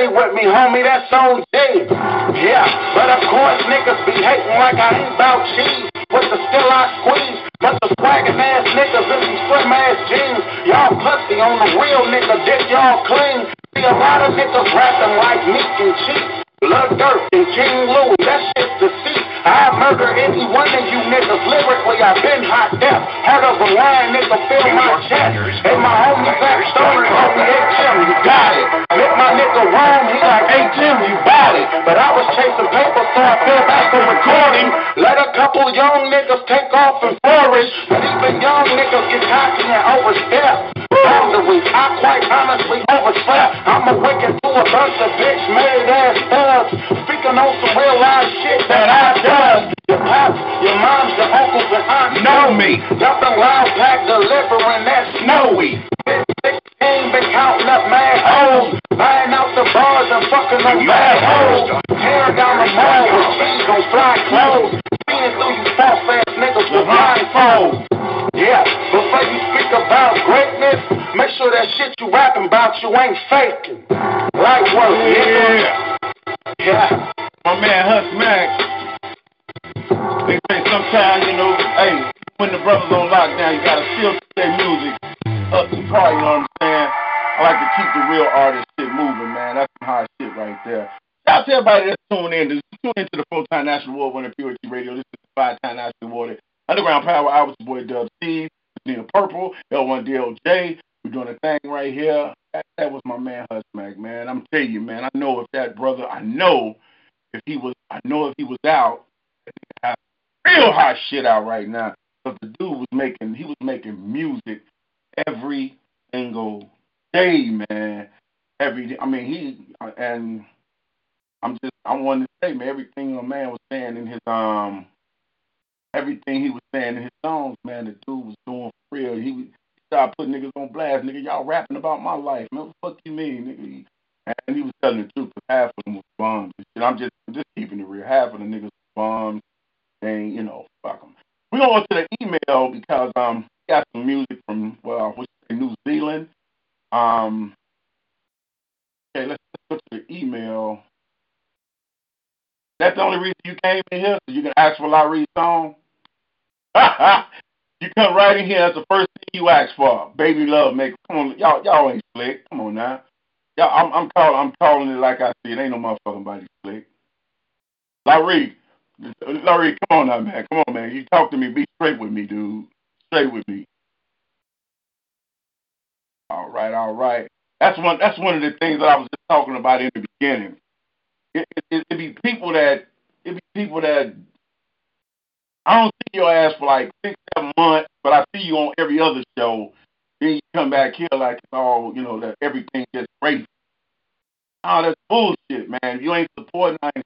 with me, homie, that's on Dave. Yeah, but of course niggas be hating like I ain't bout cheese. But the still I squeeze. But the swaggin' ass niggas in these slim ass jeans. Y'all pussy on the real nigga, dick y'all clean. See a lot of niggas rapping like me and cheese. Love Dirt and King Louis, that shit's deceit. I murder anyone that you niggas lyrically. I've been hot death. Had up a line, nigga, fill my chest. And my homie back story, homie HM, you got it. Hit my nigga wrong, he like HM, you got it. But I was chasing paper, so I fell back to recording. Let a couple young niggas take off and flourish. But even young niggas get cocky and overstep boundaries. I quite honestly overslept. I'm a wicked to a bunch of bitch made ass thugs. Speaking on some real life shit that I does. Your pops, your moms, your uncles, and aunts know me. Dumping loud pack delivering that snowy. Ain't been counting up mad hoes. Buying out the bars and fucking them mad hoes. Tearing down the mall with cheese on fly clothes. Seeing through you false ass niggas with blindfolds. Yeah, before you speak about greatness, make sure that shit you rapping about you ain't faking. Light work, nigga. Yeah. My man Huss Mac. They say sometimes, you know, hey, when the brothers on lockdown, you gotta still keep their music up to par, you know what I'm saying? I like to keep the real artist shit moving, man. That's some hard shit right there. Shout out to everybody that's tuning in. Just into the full-time national award winner Purity Radio. This is the five-time national awarded Underground Power Hour. It's your boy Dub C, Nina Purple, L1DLJ. We're doing a thing right here. That, that was my man Husmack, man. I'm telling you, man. I know if that brother, I know if he was, I know if he was out, real hot shit out right now. But the dude was making, he was making music every single day, man. Every day. I mean, he and I'm just, I wanted to say, man, everything the man was saying in his um, everything he was saying in his songs, man, the dude was doing for real. He started putting niggas on blast, nigga. Y'all rapping about my life, man. What the fuck you mean, nigga? And he was telling the truth, because half of them was bums. And I'm just, just keeping it real. Half of the niggas was. You know, fuck them. We gonna go to the email because um, got some music from well, what's New Zealand. Um, okay, let's, let's go to the email. That's the only reason you came in here, so you can ask for Larry's song. *laughs* you come right in here. That's the first thing you ask for. Baby love, make. Come on, y'all, y'all ain't slick. Come on now. Y'all, I'm, I'm calling, I'm calling it like I see it. Ain't no motherfucking body slick. Larry, Larry, come on now, man. Come on, man. You talk to me. Be straight with me, dude. Straight with me. All right, all right. That's one. That's one of the things that I was just talking about in the beginning. It, it, it be people that It'd be people that I don't see your ass for like six, seven months, but I see you on every other show. Then you come back here like it's all you know that everything just great. Oh, that's bullshit, man. If you ain't supporting, I ain't.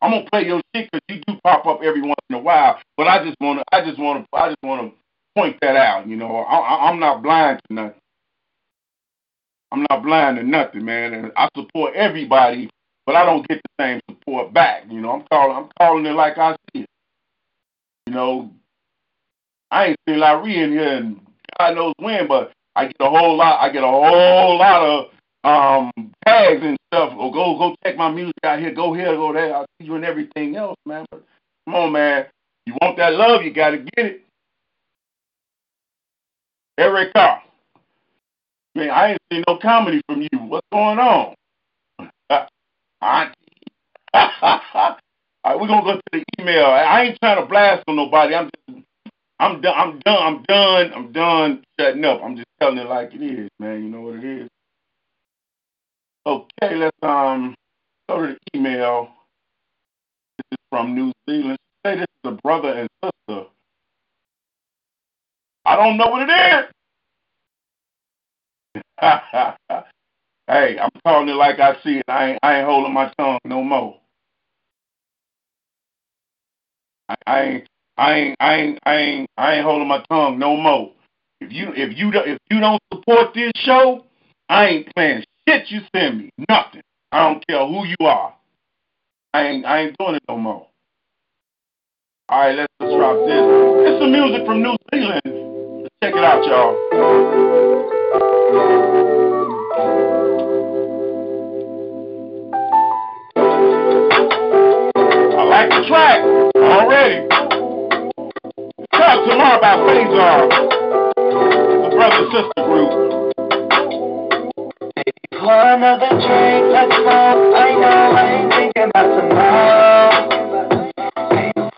I'm gonna play your shit because you do pop up every once in a while. But I just wanna, I just wanna, I just wanna point that out. You know, I, I'm not blind to nothing. I'm not blind to nothing, man. And I support everybody, but I don't get the same support back. You know, I'm calling, I'm calling it like I see it. You know, I ain't seen Larry in here and God knows when, but I get a whole lot. I get a whole lot of um tags and stuff. Or go go check my music out here. Go here, go there. I'll see you and everything else, man. But come on, man. You want that love? You got to get it. Erica. Man, I ain't seen no comedy from you. What's going on? *laughs* Auntie. We're gonna go to the email. I ain't trying to blast on nobody. I'm just I'm done I'm done I'm done I'm done shutting up. I'm just telling it like it is, man. You know what it is. Okay, let's um go to the email. This is from New Zealand. Say this is a brother and sister. I don't know what it is. *laughs* hey, I'm calling it like I see it. I ain't, I ain't holding my tongue no more. I, I ain't, I ain't, I ain't, I ain't, I ain't holding my tongue no more. If you, if you, if you don't support this show, I ain't playing shit you send me. Nothing. I don't care who you are. I ain't, I ain't doing it no more. All right, let's just drop this. It's some music from New Zealand. Check it out, y'all. I like the track already. Talk tomorrow about Phasar, the brother sister group another drink, let's go. I know I ain't thinking about tomorrow.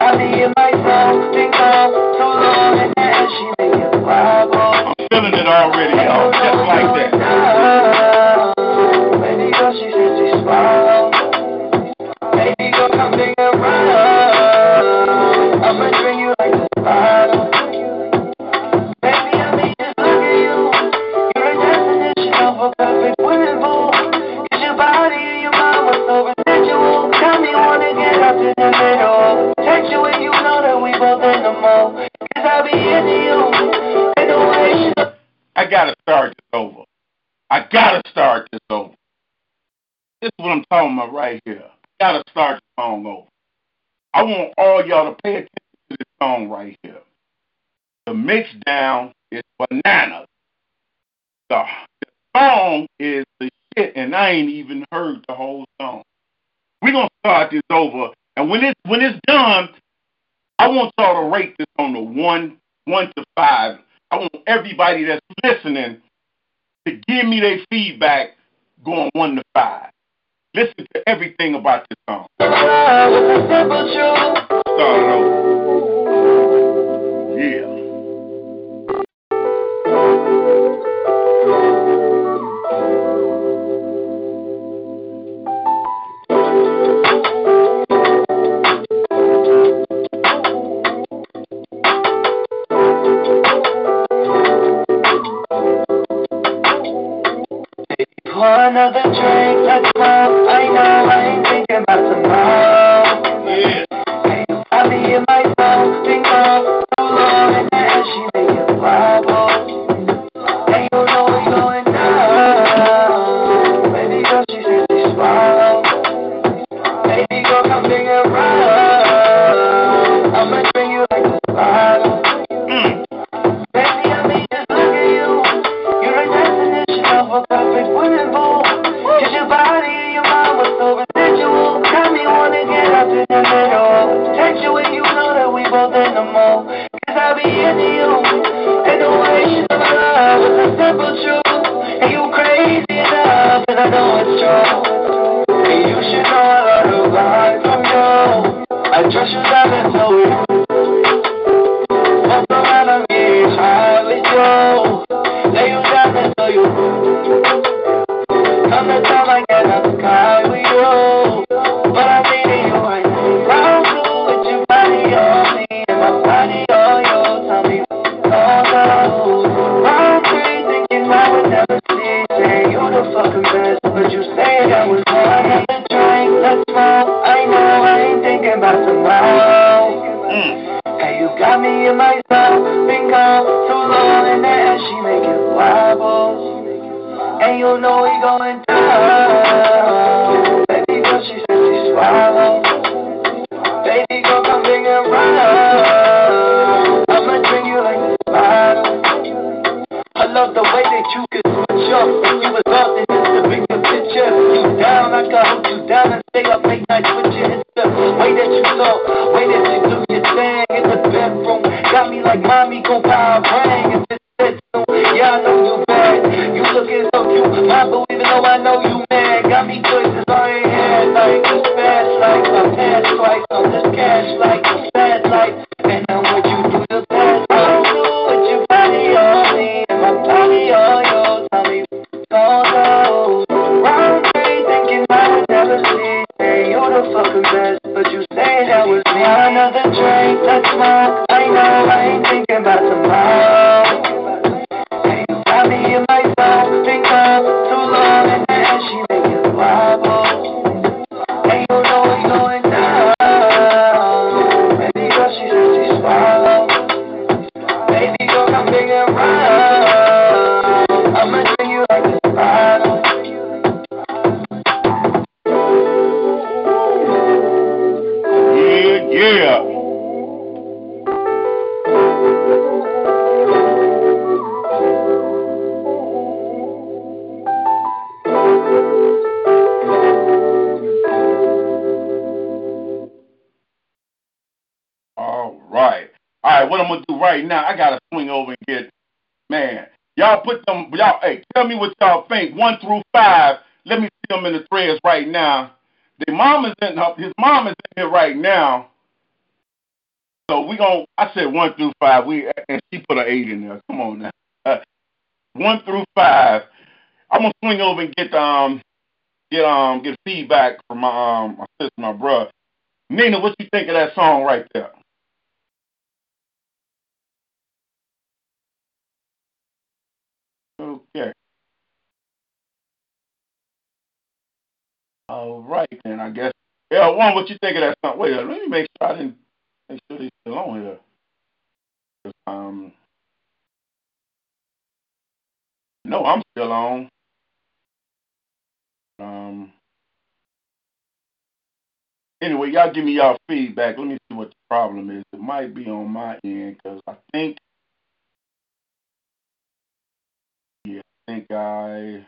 I'll be in my zone, think of too long, and then she making a problem. I'm feeling it already, y'all, just like that. Thelma right here. Gotta start the song over. I want all y'all to pay attention to this song right here. The mix down is bananas. The, the song is the shit, and I ain't even heard the whole song. We're gonna start this over, and when it's when it's done, I want y'all to rate this on the one one to five. I want everybody that's listening to give me their feedback going one to five. Listen to everything about this song. Start over. Yeah. One other drink, let's I know I ain't thinking about tomorrow. get um get um get feedback from my um my sister, my brother. Nina, what you think of that song right there? Okay. All right then, I guess. Yeah, one, what you think of that song? Wait, let me make sure I didn't make sure he's still on here. Um, no, I'm still on. Um, anyway, y'all give me y'all feedback. Let me see what the problem is. It might be on my end because I think, yeah, I think I.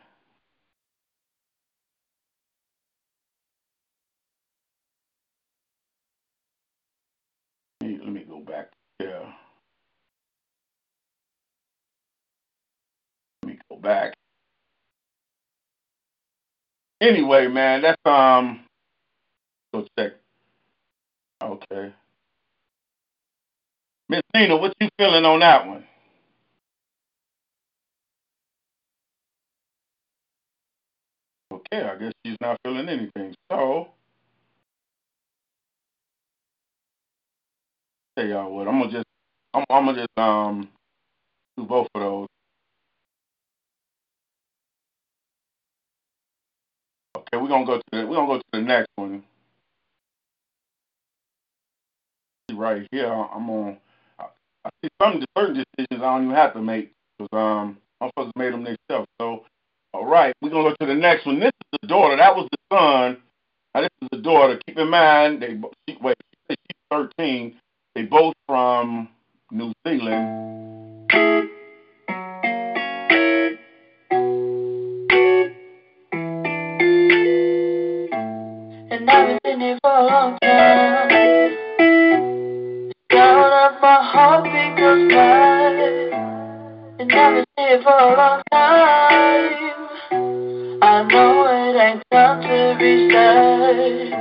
Let me, go back there. Let me go back. Anyway, man, that's um. Go check. Okay. Miss Nina, what you feeling on that one? Okay, I guess she's not feeling anything. So, tell y'all what, I'm gonna just, I'm, I'm gonna just um do both of those. Okay, we're gonna go to the, we're gonna go to the next one. Right here, I'm on. I, I see some certain decisions I don't even have to make because um I'm supposed to make them myself. So, all right, we're gonna go to the next one. This is the daughter. That was the son. Now this is the daughter. Keep in mind, they she, wait, she's 13. They both from New Zealand. Long time. The sound of my heartbeat goes by. And I've been here for a long time. I know it ain't time to be sad.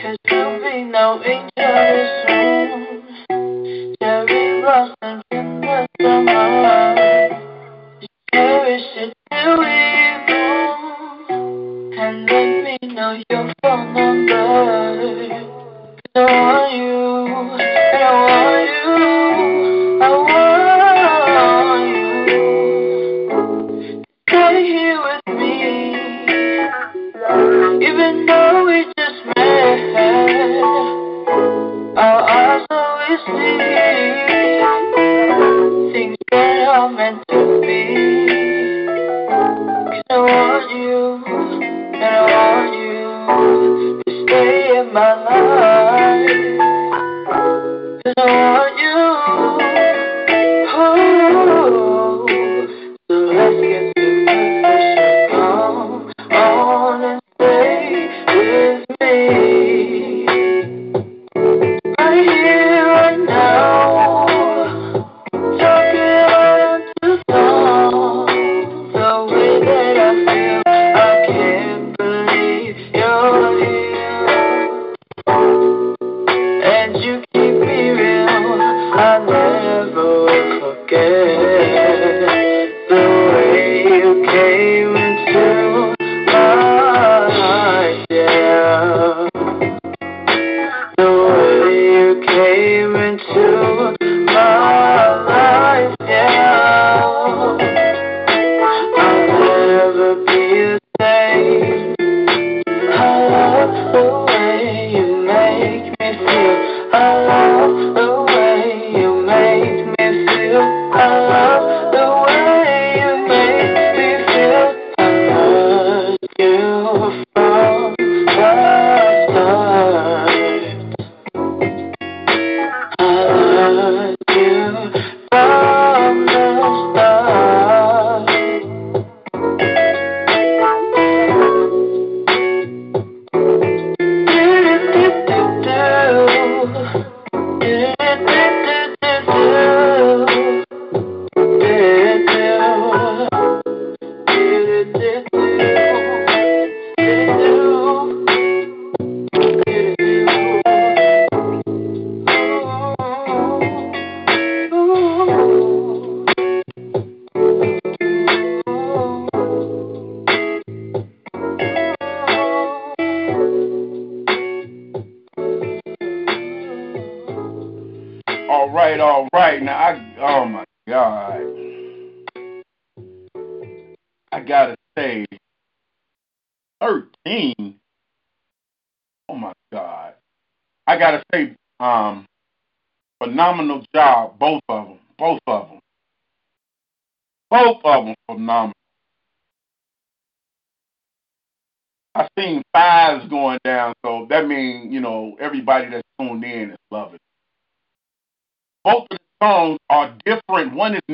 Cause you'll be no angel soon. Cherry blossoms in the summer. Cherish it till we bloom. And let me know your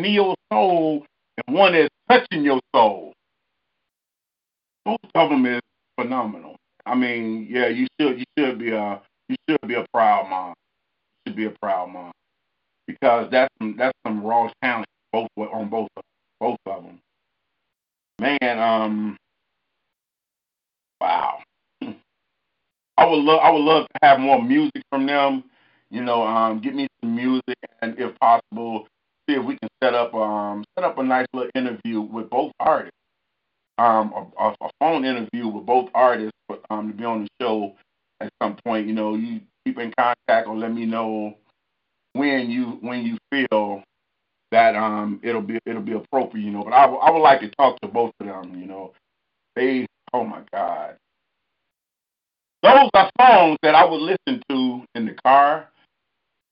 neo soul, and one is touching your soul. Both of them is phenomenal. I mean, yeah, you should you should be a you should be a proud mom. You should be a proud mom because that's some that's some raw talent both on both of both of them. Man, um, wow. I would love I would love to have more music from them. You know, um, get me some music, and if possible, see if we can set up um set up a nice little interview with both artists. Um, a, a phone interview with both artists um to be on the show at some point. You know, you keep in contact or let me know when you when you feel that um it'll be it'll be appropriate. You know, but I, w- I would like to talk to both of them. You know, they oh my god. Those are songs that I would listen to in the car,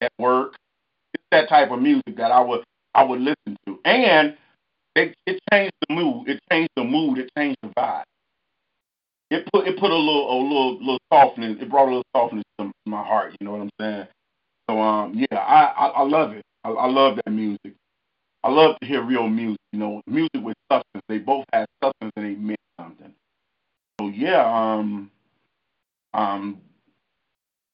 at work. That type of music that I would I would listen to, and it it changed the mood. It changed the mood. It changed the vibe. It put it put a little a little little softness. It brought a little softness to my heart. You know what I'm saying? So um yeah, I I, I love it. I, I love that music. I love to hear real music. You know, music with substance. They both had substance and they meant something. So yeah, um um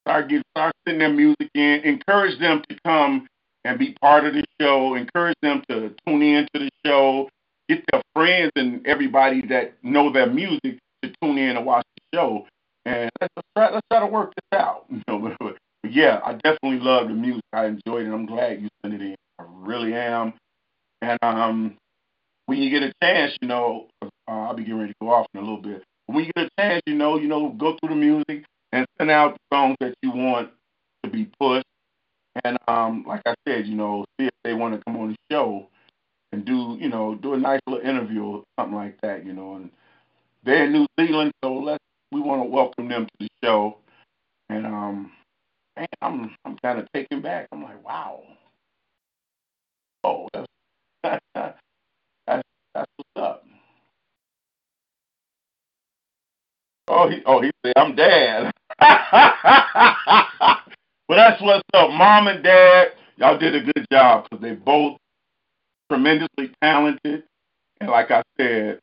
start get start sending their music in. Encourage them to come and be part of the show. Encourage them to tune in to the show. Get their friends and everybody that know their music to tune in and watch the show. And let's try let's try to work this out. *laughs* But, yeah, I definitely love the music. I enjoyed it. I'm glad you sent it in. I really am. And um, when you get a chance, you know, uh, I'll be getting ready to go off in a little bit. When you get a chance, you know, you know, go through the music and send out the songs that you want to be pushed. And um, like I said, you know, see if they want to come on the show and do, you know, do a nice little interview or something like that, you know. And they're in New Zealand, so let's we want to welcome them to the show. And um, man, I'm I'm kind of taken back. I'm like, wow. Oh, that's *laughs* that's that's what's up. Oh, he oh he said I'm dad. *laughs* that's what's up, mom and dad. Y'all did a good job because they both tremendously talented, and like I said,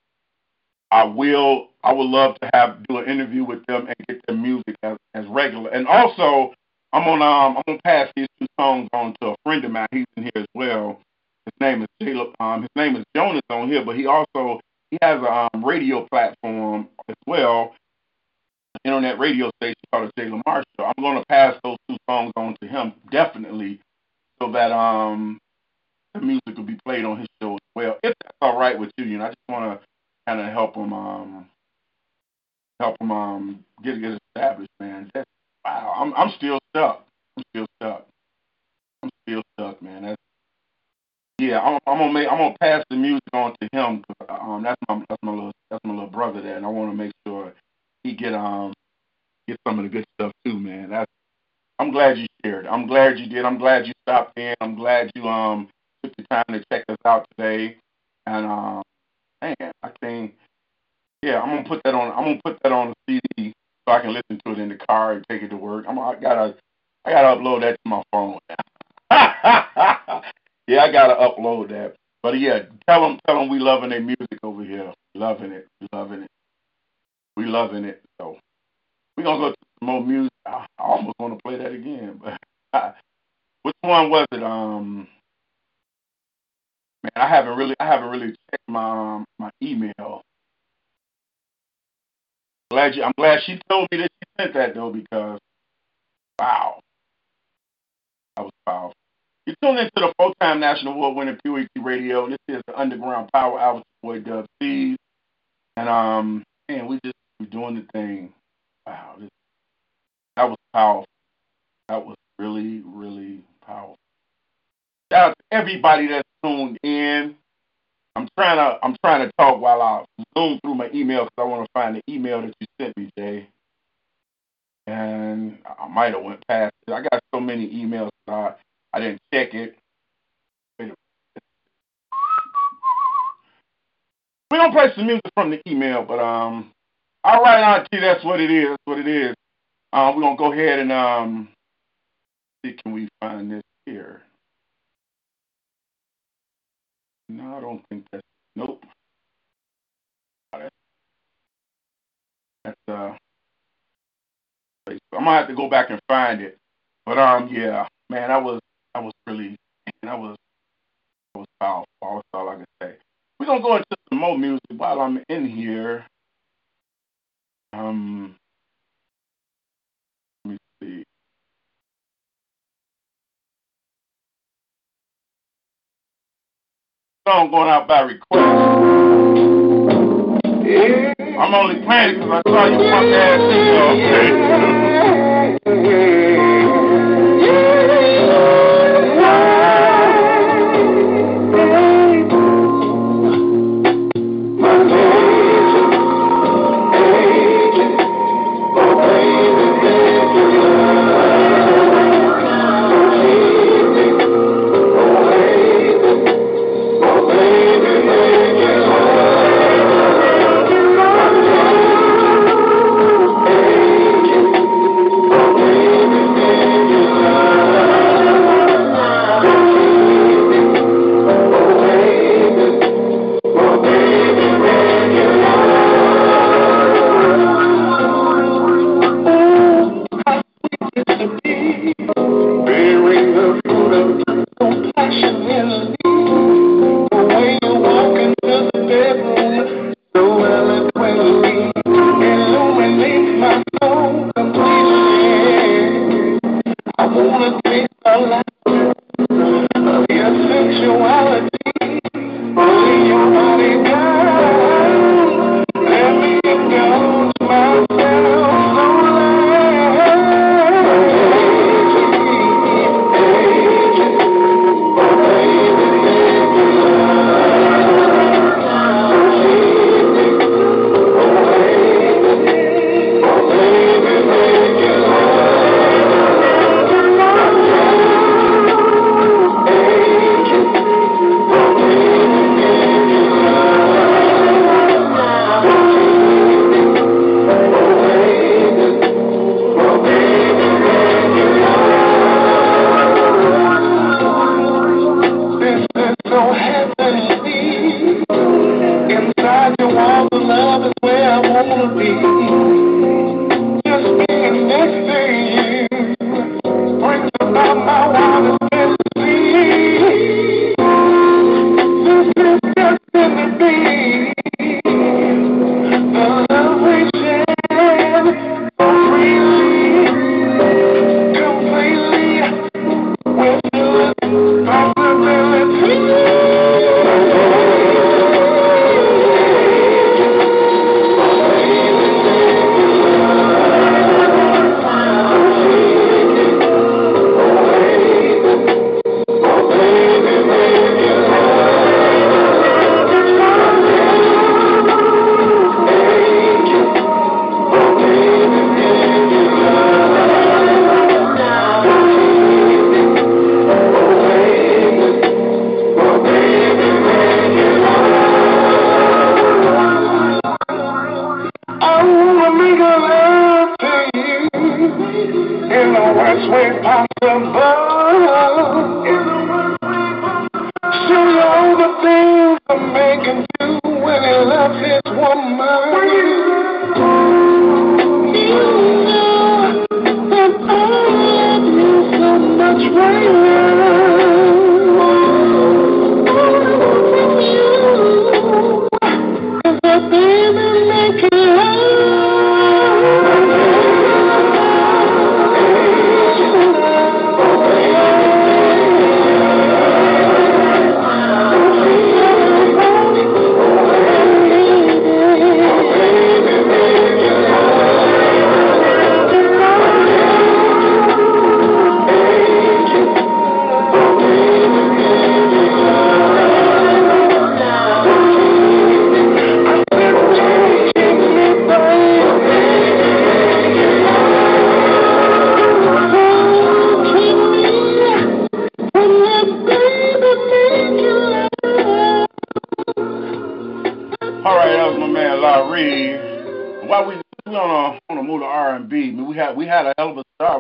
I will I would love to have do an interview with them and get their music as as regular. And also, I'm on um I'm gonna pass these two songs on to a friend of mine. He's in here as well. His name is Caleb. Um, his name is Jonas on here, but he also he has a um, radio platform as well, internet radio station called the Jay Lamar Show. I'm going to pass those two songs on to him definitely, so that um the music will be played on his show as well. If that's all right with you, you know, I just want to kind of help him um help him um get get established, man. That's, wow, I'm I'm still stuck. I'm still stuck. I'm still stuck, man. That's yeah, I'm, I'm gonna make I'm gonna pass the music on to him. Um, that's my that's my little that's my little brother there, and I want to make sure he get um get some of the good stuff too, man. That's I'm glad you shared. I'm glad you did. I'm glad you stopped in. I'm glad you um took the time to check us out today. And um, man, I think yeah, I'm gonna put that on. I'm gonna put that on the CD so I can listen to it in the car and take it to work. I'm I gotta I gotta upload that to my phone. *laughs* yeah, I gotta upload that. But yeah, tell them tell them we loving their music over here. Loving it, loving it, we loving it. So we're gonna go to some more music. I almost want to play that again, but *laughs* which one was it? Um, man, I haven't really I haven't really checked my um, my email. Glad you, I'm glad she told me that she sent that though because wow, that was powerful. You tune into the full-time national award-winning PWT Radio, this is the Underground Power Hour. Boy Dub C's, and um, man, we just we doing the thing. Wow, this, that was powerful. That was really, really powerful. Shout out to everybody that's tuned in. I'm trying to I'm trying to talk while I zoom through my email because I want to find the email that you sent me, Jay. And I might have went past it. I got so many emails that I I didn't check it. We're gonna play some music from the email, but um, All right, Auntie, that's what it is. That's what it is. Um, we're gonna go ahead and um, see can we find this here. No, I don't think that's nope. That's uh I'm gonna have to go back and find it. But um yeah, man, I was I was really I was I was powerful. That's all I can say. We're gonna go into some more music while I'm in here. Um let me see. Song going out by request. I'm only playing because I saw you punk ass in Thank you.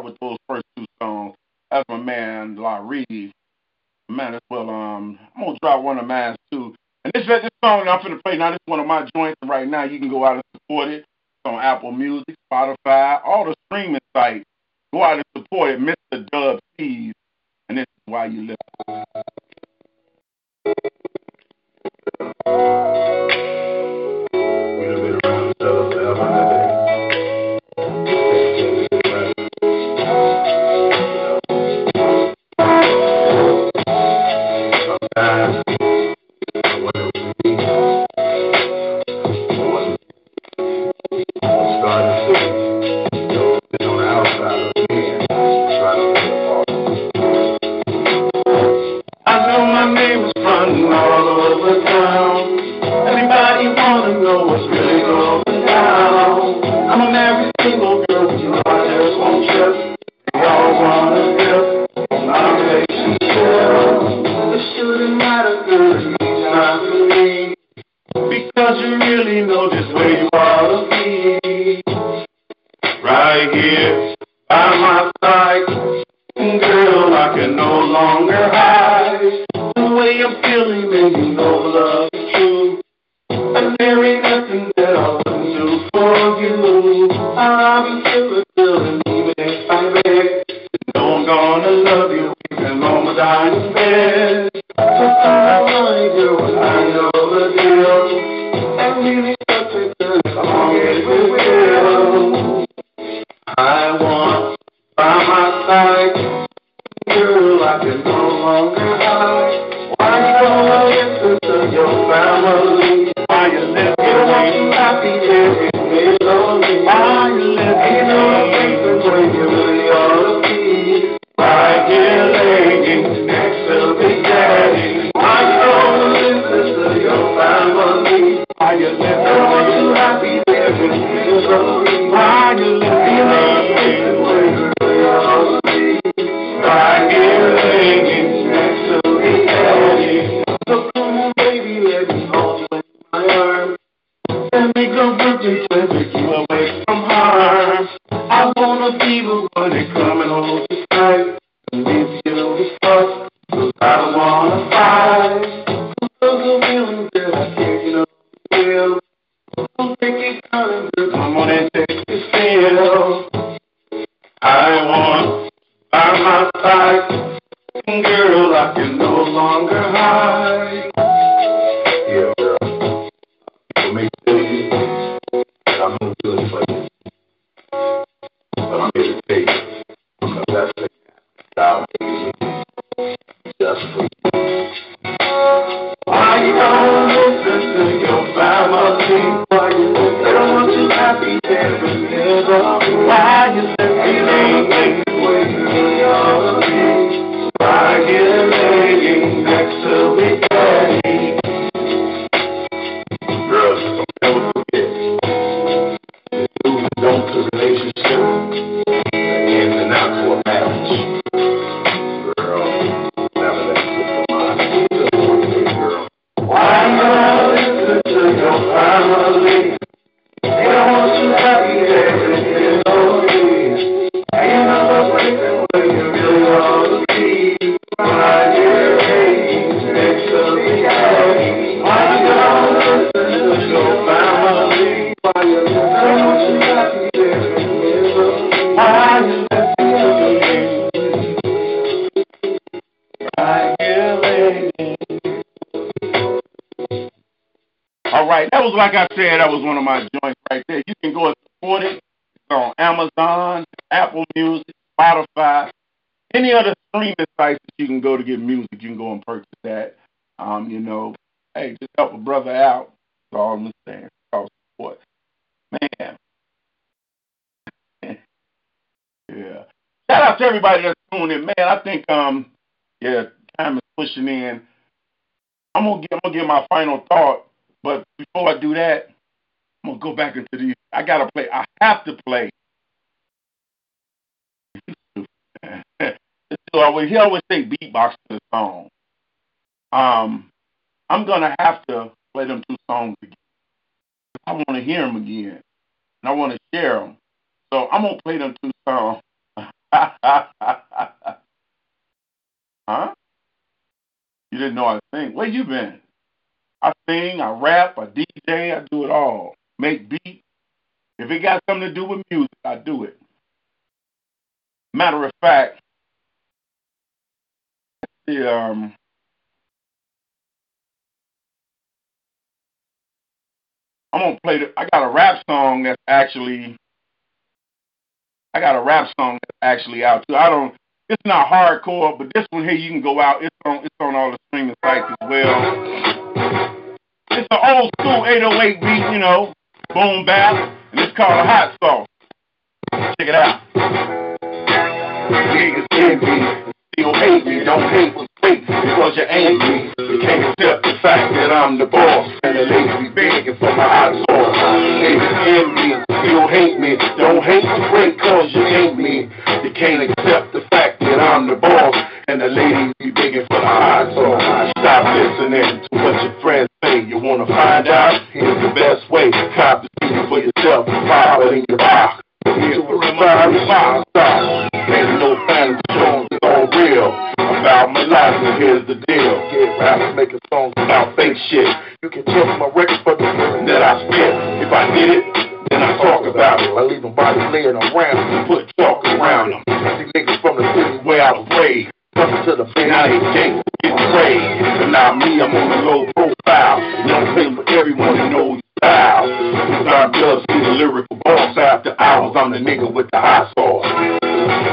With those first two songs. That's my man La Reed. Man, as well. Um, I'm gonna drop one of mine too. And this this song I'm gonna play now. This is one of my joints right now. You can go out and support it. It's on Apple Music, Spotify, all the streaming sites. Go out and support it, Mr. Dub C's. And this is why you live. Like I said, that was one of my joints right there. You can go and support it. On Amazon, Apple Music, Spotify, any other streaming sites that you can go to get music. You can go and purchase that. Um, you know, hey, just help a brother out. That's all I'm saying. All support, man. *laughs* yeah. Shout out to everybody that's tuning in, man. I think um, yeah, time is pushing in. I'm gonna get, I'm gonna get my final thought, but before I do that, I'm gonna go back into these. I gotta play. I have to play. *laughs* so I he always say beatbox to the song. Um, I'm gonna have to play them two songs again. I want to hear them again. and I want to share them. So I'm gonna play them two songs. *laughs* huh? You didn't know I think. Where you been? I sing, I rap, I DJ, I do it all. Make beats. If it got something to do with music, I do it. Matter of fact, the um I'm gonna play the I got a rap song that's actually I got a rap song that's actually out too. I don't it's not hardcore, but this one here you can go out. It's on it's on all the streaming sites as well. It's an old school 808 beat, you know, boom bap, and it's called a hot sauce. Check it out. Niggas envy, still hate me, don't hate what's fake because you ain't me. You can't accept the fact that I'm the boss and the ladies be begging for my hot sauce. Niggas envy, still hate me, don't hate what's fake cause you ain't me. You can't accept the fact that I'm the boss and the ladies be begging for the hot sauce. Stop listening to what your friends say. You wanna find out? Here's the best way. Cop the see for yourself. It in your box. Here's what five five. Ain't no fantasy songs, it's all real. About my life, and here's the deal. Get rappers making songs about fake shit. You can check my records for the feeling that I spit. If I did it, then I talk about it. I leave them bodies laying around put chalk around them. These niggas from the city where I was raised. To the they can't get trade. But now me, I'm on a low profile. You don't pay for everyone to know your style. Cause does see the lyrical boss after hours. I'm the nigga with the hot sauce.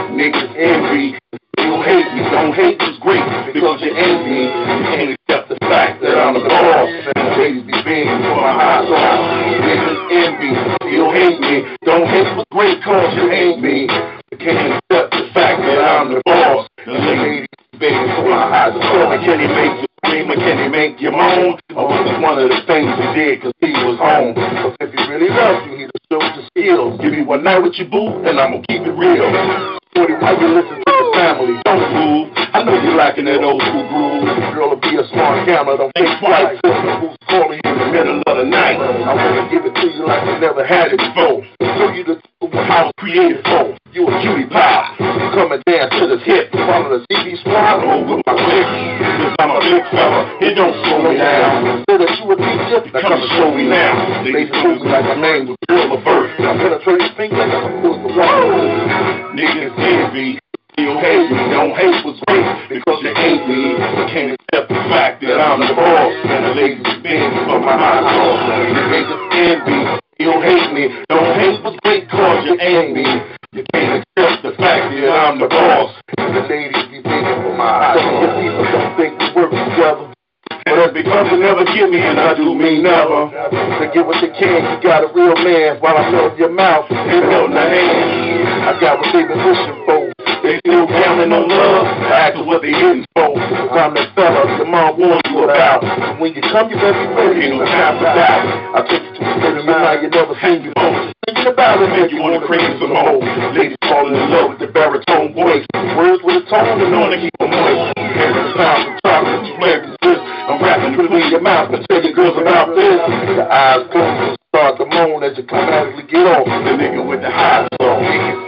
Niggas envy. You hate me, don't hate what's great because you envy. You can't accept the fact that I'm the boss and ladies be begging for my hot sauce. Niggas envy. You hate me, don't hate what's great cause you hate me. You can't accept the fact that I'm the boss. The be begging for my hot sauce. Can he make you scream or can he make you moan? Or was one of the things he did he was home? If he really loves you, he'd have showed skills. Give me one night with your boo and I'm gonna keep it real. Shorty, why you listen to the family? Don't move. I know you liking that old school groove. Girl, to be a smart camera, don't think twice. Who's calling you in the middle of the night? I wanna give it to you like you never had it before. Show you the how it's created for. You a cutie pie. You come and dance to this hit. Follow the CB squad over my click. Cause I'm a big fella. It don't slow me down. So that you a teacher, now come and show me now. Ladies move me like my name was Bill LaBerth. Now penetrate your finger like I'm supposed to Niggas envy. You hate me, don't hate what's great because you hate me. You can't accept the fact that I'm the boss and the ladies be begging for my sauce. Niggas envy. You hate me, don't hate what's great cause you hate me. You can't accept the fact that I'm the boss and the ladies be begging for my sauce. People don't think we work together. But that's because you never give me and I do me never. To get what you can, you got a real man. While I'm in your mouth, and holding the hand. I got what they've been wishing for. They still counting on love, after what they hitting for. I'm the fella your mom warned you about. When you come, you better be ready, ain't no time for that. I took you to a of mind you never seen before. Thinking about it make you wanna crave some more. Ladies falling in love with the baritone voice. Words with a tone and on to keep them moist. Every time from chocolate, you play with this. I'm rapping between your mouth and tell your girls about this. Your eyes close, start to moan as you automatically get off. The nigga with the high song.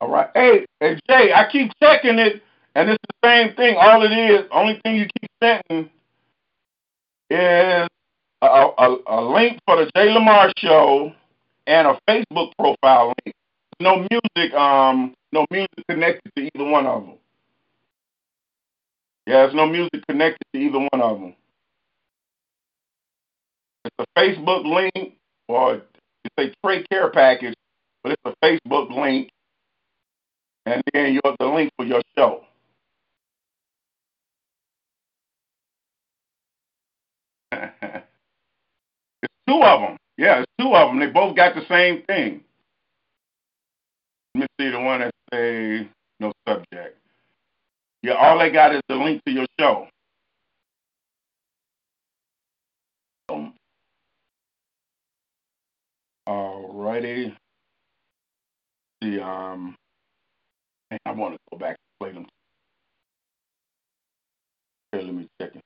All right. Hey, hey, Jay, I keep checking it, and it's the same thing. All it is, only thing you keep sending is a, a, a link for the Jay Lamar show and a Facebook profile link. No music, um, no music connected to either one of them. Yeah, there's no music connected to either one of them. It's a Facebook link, or it's a Trey Care package, but it's a Facebook link, and then you have the link for your show. *laughs* two of them. Yeah, it's two of them. They both got the same thing. Let me see the one that say no subject. Yeah, all they got is the link to your show. Um, alrighty. The um, I want to go back and play them. Okay, let me check it.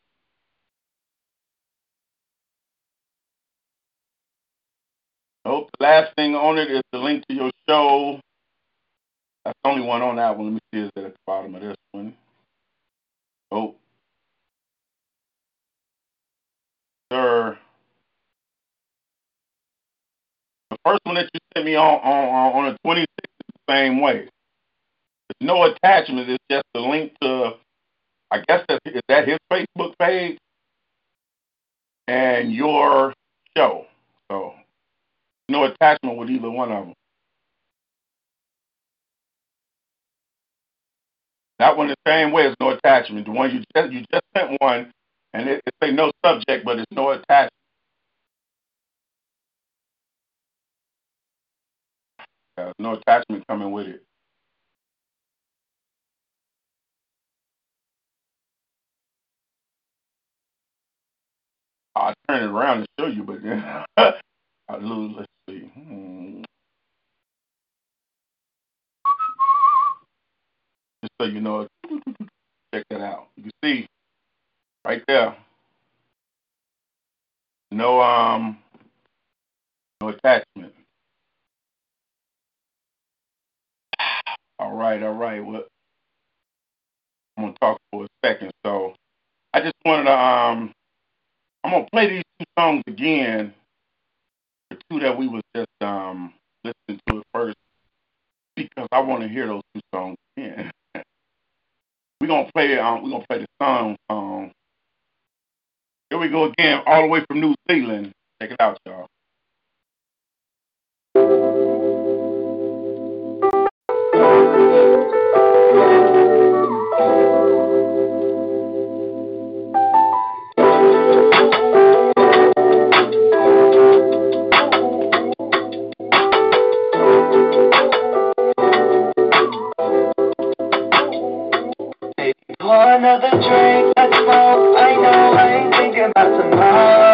Nope. The last thing on it is the link to your show. That's the only one on that one. Let me see is it at the bottom of this one. Oh. Sir. The first one that you sent me on on on the 26th is the same way. There's no attachment. It's just a link to, I guess that is that his Facebook page and your show. So no attachment with either one of them. That one the same way. There's no attachment. The one you just you just sent one, and it, it say no subject, but it's no attachment. There's no attachment coming with it. I'll turn it around and show you, but then *laughs* I lose. See. Hmm. Just so you know, check that out. You can see right there. No um no attachment. All right, all right. Well, I'm gonna talk for a second. So I just wanted to um I'm gonna play these two songs again. The two that we was just um listening to at first because I want to hear those two songs again. *laughs* we're gonna play um we're gonna play the song song. Here we go again, all the way from New Zealand. Check it out, y'all. Pour another drink, let's smoke. I know I ain't thinking about tomorrow.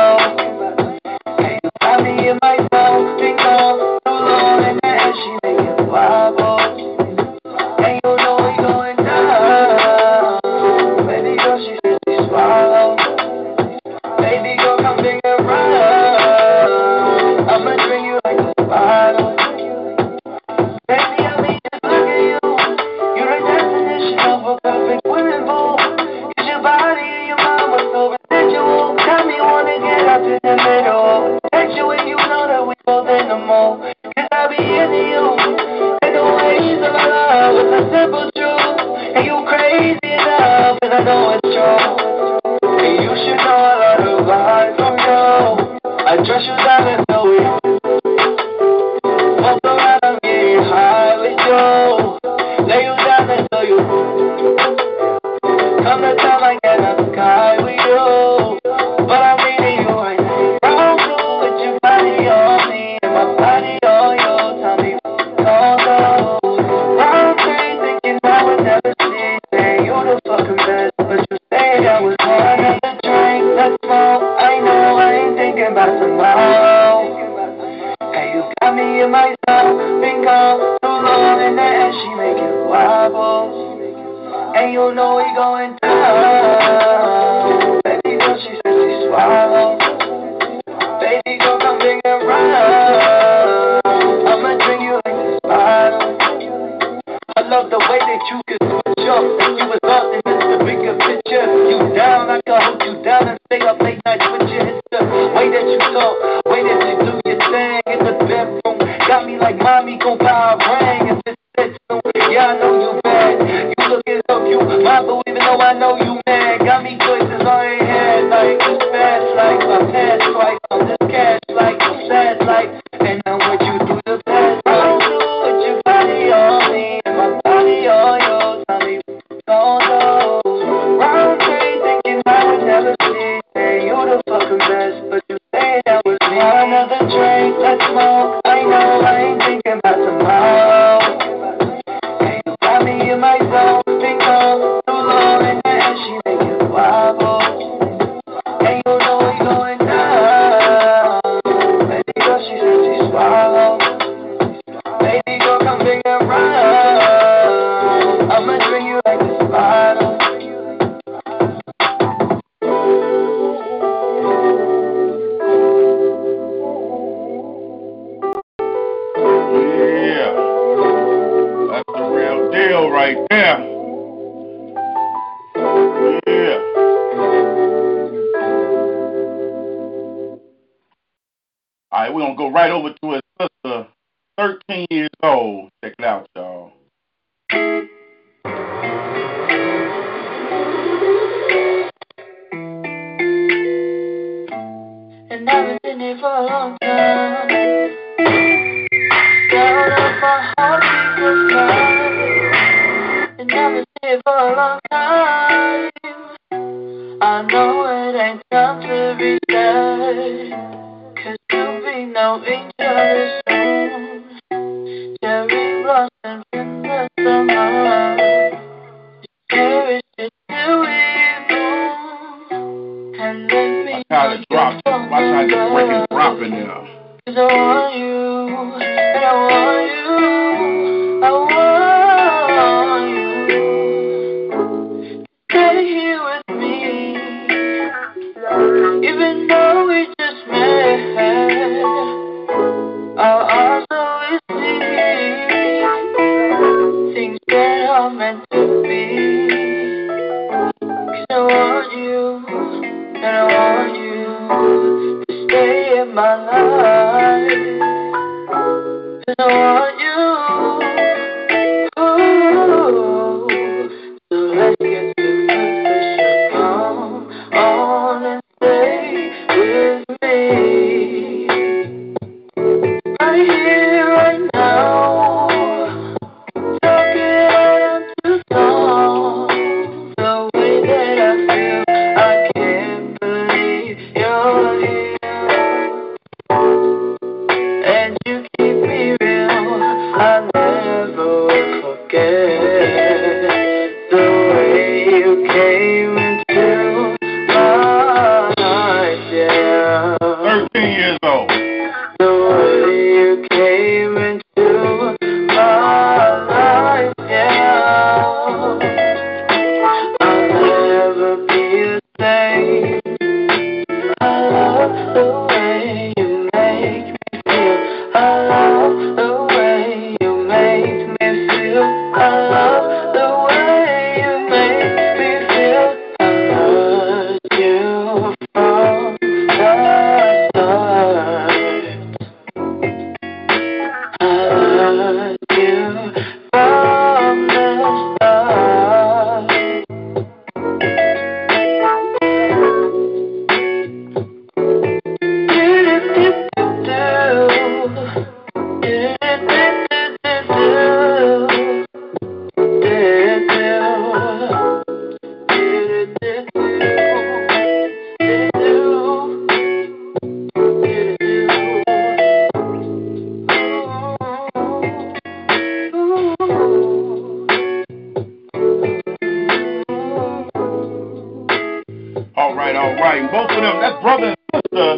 right, all right. Both of them, that brother and sister,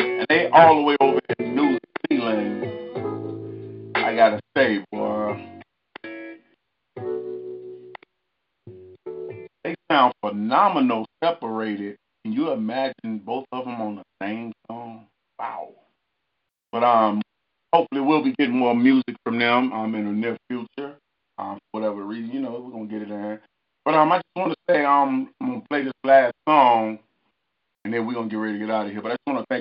and they all the way over in New Zealand. I gotta say, boy, they sound phenomenal separated. Can you imagine both of them on the same song? Wow. But um, hopefully we'll be getting more music from them um in the near future. Um, whatever reason, you know, we're gonna get it in.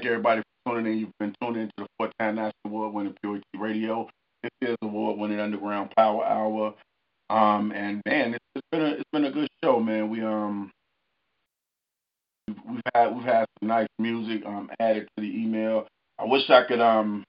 thank everybody for tuning in. You've been tuned into the four-time National Award-winning Purity Radio. This is award-winning Underground Power Hour. Um, and man, it's, it's been a it's been a good show, man. We um we've had we've had some nice music um added to the email. I wish I could um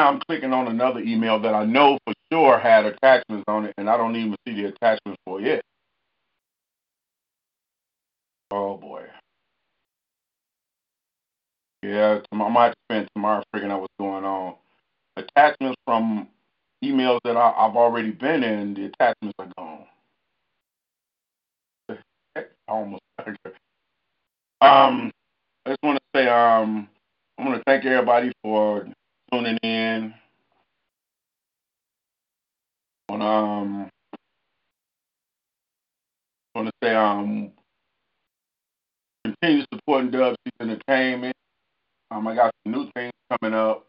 now I'm clicking on another email that I know for sure had attachments on it, and I don't even see the attachments for it. Oh boy. Yeah, I might have spend tomorrow figuring out what's going on. Attachments from emails that I, I've already been in, the attachments are gone. Almost. *laughs* um, I just want to say, um, I want to thank everybody for tuning in. On um, I want to say, um, continue supporting Dub C's Entertainment. Um, I got some new things coming up.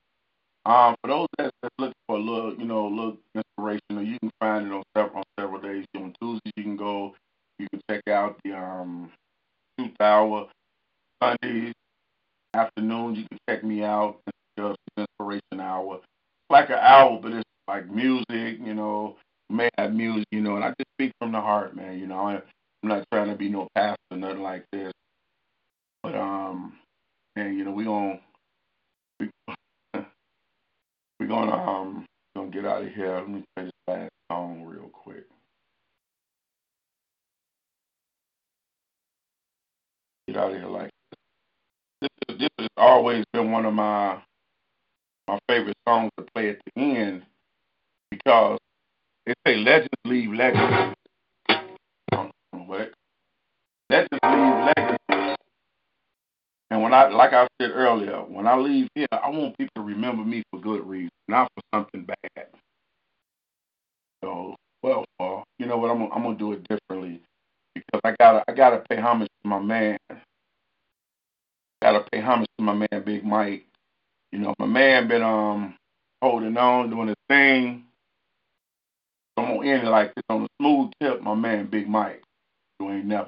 Um, for those that's, that's looking for a little, you know, a little inspirational, you can find it on several on several days. On Tuesdays, you can go, you can check out the um, Hour. Sundays afternoons, you can check me out. C's Inspiration Hour. Like an hour, but it's like music, you know, have music, you know, and I just speak from the heart, man. You know, I'm not trying to be no pastor, nothing like this. But um, and you know, we gonna we *laughs* we gonna um gonna get out of here. Let me play this last song real quick. Get out of here like this. This, this has always been one of my my favorite songs to play at the end because they say legends leave legacy. What? Legends leave legacy. And when I, like I said earlier, when I leave here, I want people to remember me for good reason, not for something bad. So, well, uh, you know what? I'm, I'm gonna do it differently because I gotta, I gotta pay homage to my man. Gotta pay homage to my man, Big Mike. You know, my man been um holding on, doing his thing. I'm gonna end it like this on a smooth tip. My man, Big Mike. You ain't never.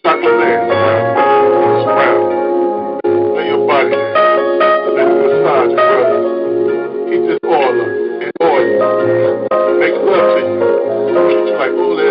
disciple